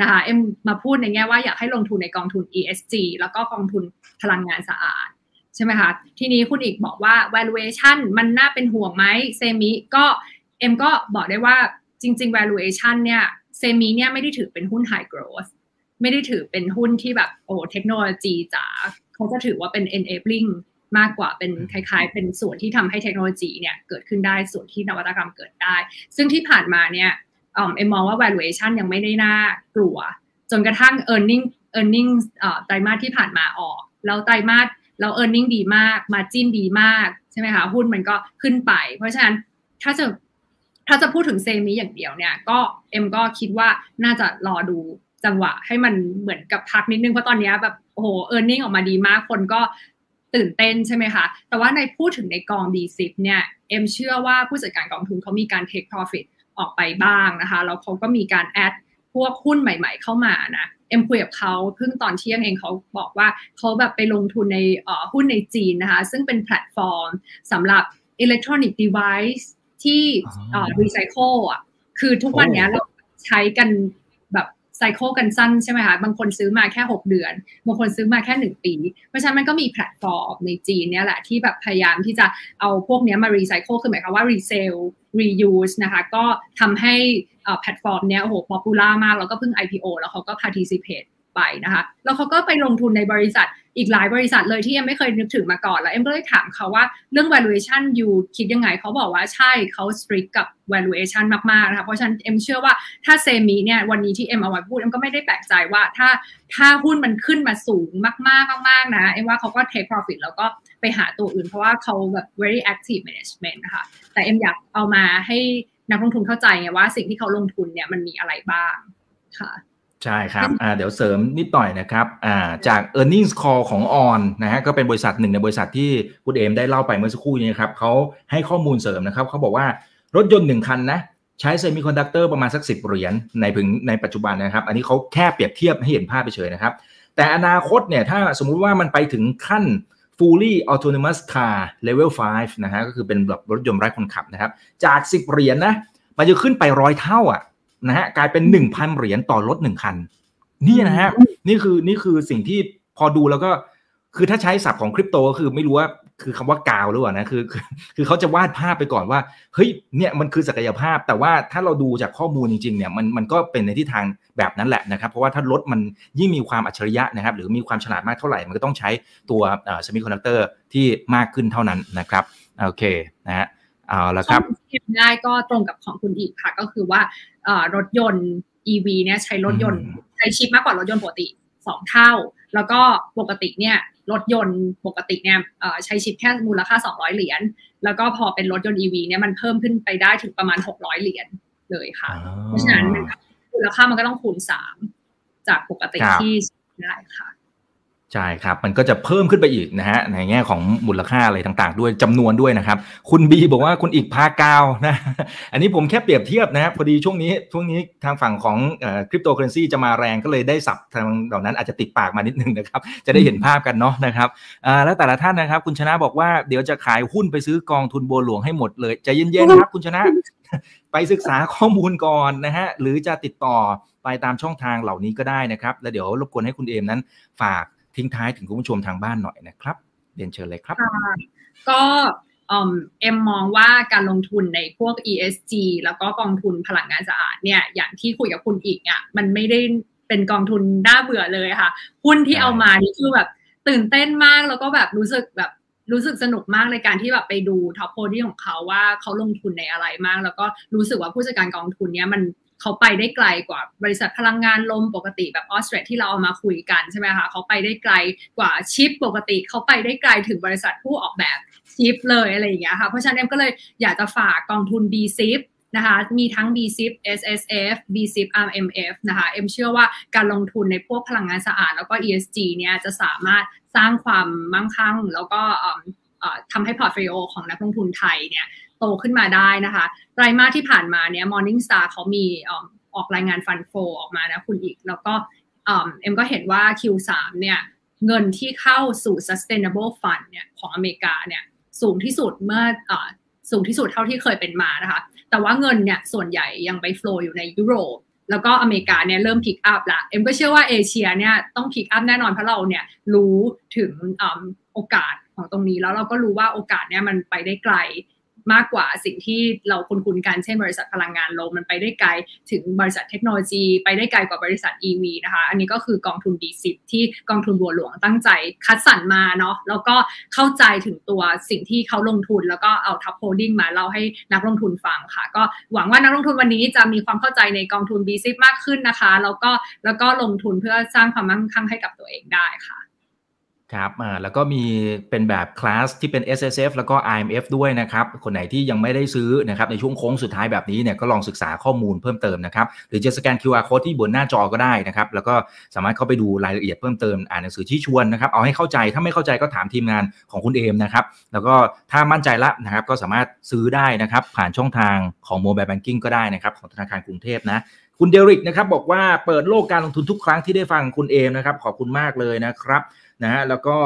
นะคะเอ็มมาพูดในแง่ว่าอยากให้ลงทุนในกองทุน ESG แล้วก็กองทุนพลังงานสะอาดใช่ไหมคะทีนี้คุณอีกบอกว่า valuation มันน่าเป็นห่วงไหมเซมิก็เอ็มก็บอกได้ว่าจริง ๆ valuation เนี่ยเซมิเนี่ยไม่ได้ถือเป็นหุ้น high growth ไม่ได้ถือเป็นหุ้นที่แบบโอ้เทคโนโลยีจ๋าเขาจะถือว่าเป็น enabling มากกว่าเป็นคล้ายๆ เป็นส่วนที่ทำให้เทคโนโลยีเนี่ยเกิดขึ้นได้ส่วนที่นวัตกรรมเกิดได้ ซึ่งที่ผ่านมาเนี่ย เอ็มมองว่า valuation ยังไม่ได้น่ากลัว จนกระทั่ง e a r n i n g earning ไตรมาสที่ผ่านมาออกแล้วไตรมาสแล้ว earning ดีมาก margin ดีมาก ใช่ไหมคะ หุ้นมันก็ขึ้นไป เพราะฉะนั้นถ้าจะถ้าจะพูดถึง semi อย่างเดียวเนี่ย ก็เอ็มก็คิดว่าน่าจะรอดูจังหวะให้มันเหมือนกับพักนิดนึง เพราะตอนนี้แบบโอ้โห earning ออกมาดีมากคนก็ตื่นเต้นใช่ไหมคะ แต่ว่าในพูดถึงในกอง B10 เนี่ย เอ็มเชื่อว่าผู้จัดการกองทุนเขามีการ take profit ออกไปบ้างนะคะ แล้วเขาก็มีการ addพวกหุ้นใหม่ ๆ เข้ามานะเอ็มคุยกับเขาเพิ่งตอนเที่ยงเองเขาบอกว่าเขาแบบไปลงทุนในหุ้นในจีนนะคะ ซึ่งเป็นแพลตฟอร์มสำหรับ electronic device ที่รีไซเคิลอะคือทุกวันนี้เราใช้กันแบบ cycle กันสั้นใช่ไหมคะ บางคนซื้อมาแค่ 6 เดือน บางคนซื้อมาแค่ 1 ปี เพราะฉะนั้นมันก็มีแพลตฟอร์มในจีนเนี่ยแหละที่แบบพยายามที่จะเอาพวกนี้มารีไซเคิลคือหมายความว่า resell reuse นะคะ ก็ทำให้แพลตฟอร์มเนี้ยโอ้โห popular มาก แล้วก็เพิ่ง IPO แล้วเขาก็ participate ไปนะคะ แล้วเขาก็ไปลงทุนในบริษัทอีกหลายบริษัทเลยที่เอ็มไม่เคยนึกถึงมาก่อน แล้วเอ็มก็เลยถามเขาว่าเรื่อง valuation you คิดยังไง เขาบอกว่าใช่เขา strict กับ valuation มาก ๆ นะคะ เพราะฉะนั้นเอ็มเชื่อว่าถ้า semi เนี่ยวันนี้ที่เอ็มเอามาพูด เอ็มก็ไม่ได้แปลกใจว่าถ้าถ้าหุ้นมันขึ้นมาสูงมาก ๆ มาก ๆ นะ เอ็มว่าเขาก็ take profit แล้วก็ ไปหาตัวอื่น เพราะว่าเขาแบบ very active management นะคะแต่เอ็มอยากเอามาให้นักลงทุนเข้าใจไงว่าสิ่งที่เขาลงทุนเนี่ยมันมีอะไรบ้างค่ะใช่ครับเดี๋ยวเสริมนิดหน่อยนะครับจาก e a r n i n g s call ของ On นะฮะก็เป็นบริษัทหนึ่งในบริษัทที่คุณเอมได้เล่าไปเมื่อสักครู่นี้ครับเขาให้ข้อมูลเสริมนะครับเขาบอกว่ารถยนต์หนึ่งคันนะใช้เซมิคอนดักเตอร์ประมาณสักสิบเหรียญในพึงในปัจจุบันนะครับ อันนี้เขาแค่เปรียบเทียบให้เห็นภาพไปเฉยนะครับ แต่อนาคตเนี่ยถ้าสมมุติว่ามันไปถึงขั้น fully autonomous car level 5 นะฮะก็คือเป็นแบบรถยนต์ไร้คนขับนะครับ จาก 10 เหรียญนะมันจะขึ้นไปร้อยเท่าอะนะฮะกลายเป็น 1,000 เหรียญต่อรถ1คัน นี่นะฮะนี่คือนี่คือสิ่งที่พอดูแล้วก็คือถ้าใช้ศัพท์ของคริปโตก็คือไม่รู้ว่า คือคำว่ากาวหรือเปล่านะคือคือเขาจะวาดภาพไปก่อนว่าเฮ้ยเนี่ยมันคือศักยภาพ แต่ว่าถ้าเราดูจากข้อมูลจริงๆเนี่ยมันมันก็เป็นในทิศทางแบบนั้นแหละนะครับ เพราะว่าถ้ารถมันยิ่งมีความอัจฉริยะนะครับ หรือมีความฉลาดมากเท่าไหร่มันก็ต้องใช้ตัวเซมิคอนดักเตอร์ที่มากขึ้นเท่านั้นนะครับโอเคนะฮะเอาละครับได้ก็ตรงกับของคุณอิกค่ะ ก็คือว่ารถยนต์ EV เนี่ยใช้รถยนต์ใช้ชิปมากกว่ารถยนต์ปกติสองเท่า แล้วก็ปกติเนี่ยรถยนต์ปกติเนี่ยใช้ชิปแค่มูลค่า 200 เหรียญ แล้วก็พอเป็นรถยนต์ EV เนี่ยมันเพิ่มขึ้นไปได้ถึงประมาณ 600 เหรียญเลยค่ะ เพราะฉะนั้นมูลค่ามันก็ต้องคูณ 3 จากปกติที่ได้ค่ะ ใช่ครับ มันก็จะเพิ่มขึ้นไปอีกนะฮะในแง่ของมูลค่าอะไรต่างๆ ด้วยจำนวนด้วยนะครับ คุณบีบอกว่าคุณอีกพากาวนะอันนี้ผมแค่เปรียบเทียบนะครับพอดีช่วงนี้ช่วงนี้ทางฝั่งของคริปโตเคอเรนซีจะมาแรงก็เลยได้สับทางเหล่านั้นอาจจะติดปากมานิดนึงนะครับ จะได้เห็นภาพกันเนาะนะครับแล้วแต่ละท่านนะครับ คุณชนะบอกว่าเดี๋ยวจะขายหุ้นไปซื้อกองทุนบัวหลวงให้หมดเลยใจเย็นๆครับ คุณชนะไปศึกษาข้อมูลก่อนนะฮะหรือจะติดต่อไปตามช่องทางเหล่านี้ก็ได้นะครับ แล้วเดี๋ยวรบกวนให้คุณเอมนั้นฝาก ทิ้งท้ายถึงคุณผู้ชมทางบ้านหน่อยนะครับเรียนเชิญเลยครับ ก็เอ็มมองว่าการลงทุนในพวก ESG แล้วก็กองทุนพลังงานสะอาดเนี่ยอย่างที่คุยกับคุณอีกเนี่ยมันไม่ได้เป็นกองทุนน่าเบื่อเลยค่ะ หุ้นที่เอามานี่คือแบบตื่นเต้นมากแล้วก็แบบรู้สึกแบบรู้สึกสนุกมากในการที่แบบไปดูท็อปโพดีของเขาว่าเขาลงทุนในอะไรมาก แล้วก็รู้สึกว่าผู้จัดการกองทุนเนี้ยมัน เขาไปได้ไกลกว่าบริษัทพลังงานลมปกติแบบออสเตรเลียที่เราเอามาคุยกันใช่ไหมคะเขาไปได้ไกลกว่าชิปปกติเขาไปได้ไกลถึงบริษัทผู้ออกแบบชิปเลยอะไรอย่างเงี้ยค่ะเพราะฉะนั้นเอ็มก็เลยอยากจะฝากกองทุน B s i p นะคะมีทั้ง B s i p SSF B s i p RMF นะคะเอ็มเชื่อว่าการลงทุนในพวกพลังงานสะอาดแล้วก็ ESG เนี่ยจะสามารถสร้างความมั่งคั่งแล้วก็ทำให้พอร์ตโฟลิโอของนักลงทุนไทยเนี่ย โตขึ้นมาได้นะคะไตรมาสที่ผ่านมาเนี่ย Morningstar เขามีออกรายงาน fund flow ออกมานะคุณอิก แล้วก็เอ็มก็เห็นว่า Q3 เนี่ยเงินที่เข้าสู่ sustainable fund เนี่ยของอเมริกาเนี่ยสูงที่สุดเมื่ออสูงที่สุดเท่าที่เคยเป็นมานะคะ แต่ว่าเงินเนี่ยส่วนใหญ่ยังไป flow อยู่ในยุโรป แล้วก็อเมริกาเนี่ยเริ่ม pick up ละ เอ็มก็เชื่อว่าเอเชียเนี่ยต้อง pick up แน่นอนเพราะเราเนี่ยรู้ถึงอโอกาสของตรงนี้แล้วเราก็รู้ว่าโอกาสเนี่ยมันไปได้ไกล มากกว่าสิ่งที่เราคุ้นๆกันเช่นบริษัทพลังงานลมมันไปได้ไกลถึงบริษัทเทคโนโลยี ไปได้ไกลกว่าบริษัท EV นะคะ อันนี้ก็คือกองทุน D10 ที่กองทุนบัวหลวงตั้งใจคัดสรรมาเนาะแล้วก็เข้าใจถึงตัวสิ่งที่เขาลงทุน แล้วก็เอาทับโฮลดิ้งมาเล่าให้นักลงทุนฟังค่ะ ก็หวังว่านักลงทุนวันนี้จะมีความเข้าใจในกองทุน D10 มากขึ้นนะคะ แล้วก็แล้วก็ลงทุนเพื่อสร้างความมั่งคั่งให้กับตัวเองได้ค่ะ ครับอ่าแล้วก็มีเป็นแบบคลาสที่เป็น S S F แล้วก็ I M F ด้วยนะครับ คนไหนที่ยังไม่ได้ซื้อนะครับในช่วงโค้งสุดท้ายแบบนี้เนี่ยก็ลองศึกษาข้อมูลเพิ่มเติมนะครับ หรือจะสแกน QR code ที่บนหน้าจอก็ได้นะครับ แล้วก็สามารถเข้าไปดูรายละเอียดเพิ่มเติมอ่านหนังสือที่ชวนนะครับ เอาให้เข้าใจถ้าไม่เข้าใจก็ถามทีมงานของคุณเอมนะครับ แล้วก็ถ้ามั่นใจละนะครับก็สามารถซื้อได้นะครับ ผ่านช่องทางของโมบายแบงกิ้งก็ได้นะครับของธนาคารกรุงเทพนะ คุณเดริกนะครับบอกว่าเปิดโลกการลงทุนทุกครั้งที่ได้ฟังคุณเอมนะครับขอบคุณมากเลยนะครับนะฮะแล้วก็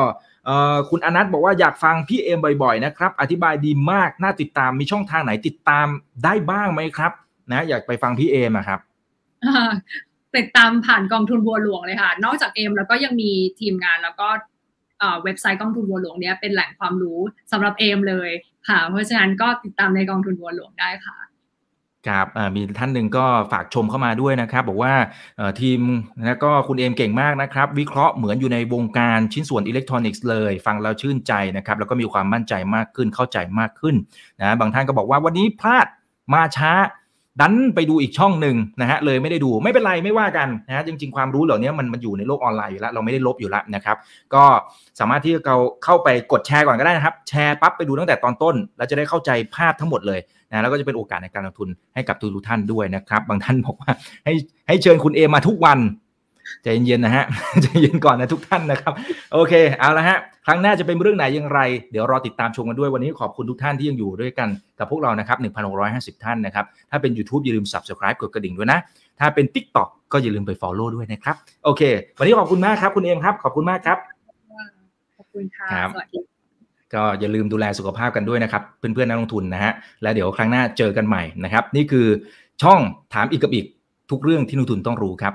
คุณอนัทบอกว่าอยากฟังพี่เอมบ่อยๆนะครับอธิบายดีมากน่าติดตามมีช่องทางไหนติดตามได้บ้างไหมครับนะอยากไปฟังพี่เอมครับติดตามผ่านกองทุนบัวหลวงเลยค่ะ นอกจากเอมแล้วก็ยังมีทีมงานแล้วก็เว็บไซต์กองทุนบัวหลวงเนี้ยเป็นแหล่งความรู้สำหรับเอมเลยค่ะ เพราะฉะนั้นก็ติดตามในกองทุนบัวหลวงได้ค่ะ ครับมีท่านหนึ่งก็ฝากชมเข้ามาด้วยนะครับ บอกว่าทีมนะก็คุณเอมเก่งมากนะครับ วิเคราะห์เหมือนอยู่ในวงการชิ้นส่วนอิเล็กทรอนิกส์เลย ฟังแล้วชื่นใจนะครับ แล้วก็มีความมั่นใจมากขึ้นเข้าใจมากขึ้นนะบางท่านก็บอกว่าวันนี้พลาดมาช้า ดันไปดูอีกช่องหนึ่งนะฮะเลยไม่ได้ดูไม่เป็นไรไม่ว่ากันนะฮะจริง ๆ ความรู้เหล่านี้มันมันอยู่ในโลกออนไลน์อยู่แล้ว เราไม่ได้ลบอยู่แล้วนะครับ ก็สามารถที่เราเข้าไปกดแชร์ก่อนก็ได้นะครับ แชร์ปั๊บไปดูตั้งแต่ตอนต้น แล้วจะได้เข้าใจภาพทั้งหมดเลยนะแล้วก็จะเป็นโอกาสในการลงทุนให้กับทุกท่านด้วยนะครับ บางท่านบอกว่าให้ให้เชิญคุณเอมาทุกวัน ใจเย็นๆนะฮะใจเย็นก่อนนะทุกท่านนะครับ โอเคเอาละฮะครั้งหน้าจะเป็นเรื่องไหนอย่างไร เดี๋ยวรอติดตามชมกันด้วยวันนี้ขอบคุณทุกท่านที่ยังอยู่ด้วยกันกับพวกเรานะครับ1,650 ท่านนะครับ ถ้าเป็น YouTube อย่าลืม Subscribe กดกระดิ่งด้วยนะ ถ้าเป็น TikTok ก็อย่าลืมไป Follow ด้วยนะครับ โอเค วันนี้ขอบคุณมากครับคุณเอมครับ ขอบคุณมากครับขอบคุณค่ะสวัสดีก็อย่าลืมดูแลสุขภาพกันด้วยนะครับ เพื่อนๆนักลงทุนนะฮะแล้วเดี๋ยวครั้งหน้าเจอกันใหม่นะครับ นี่คือช่องถามอีกกับอีกทุกเรื่องที่นักทุนต้องรู้ครับ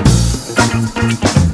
Thank you.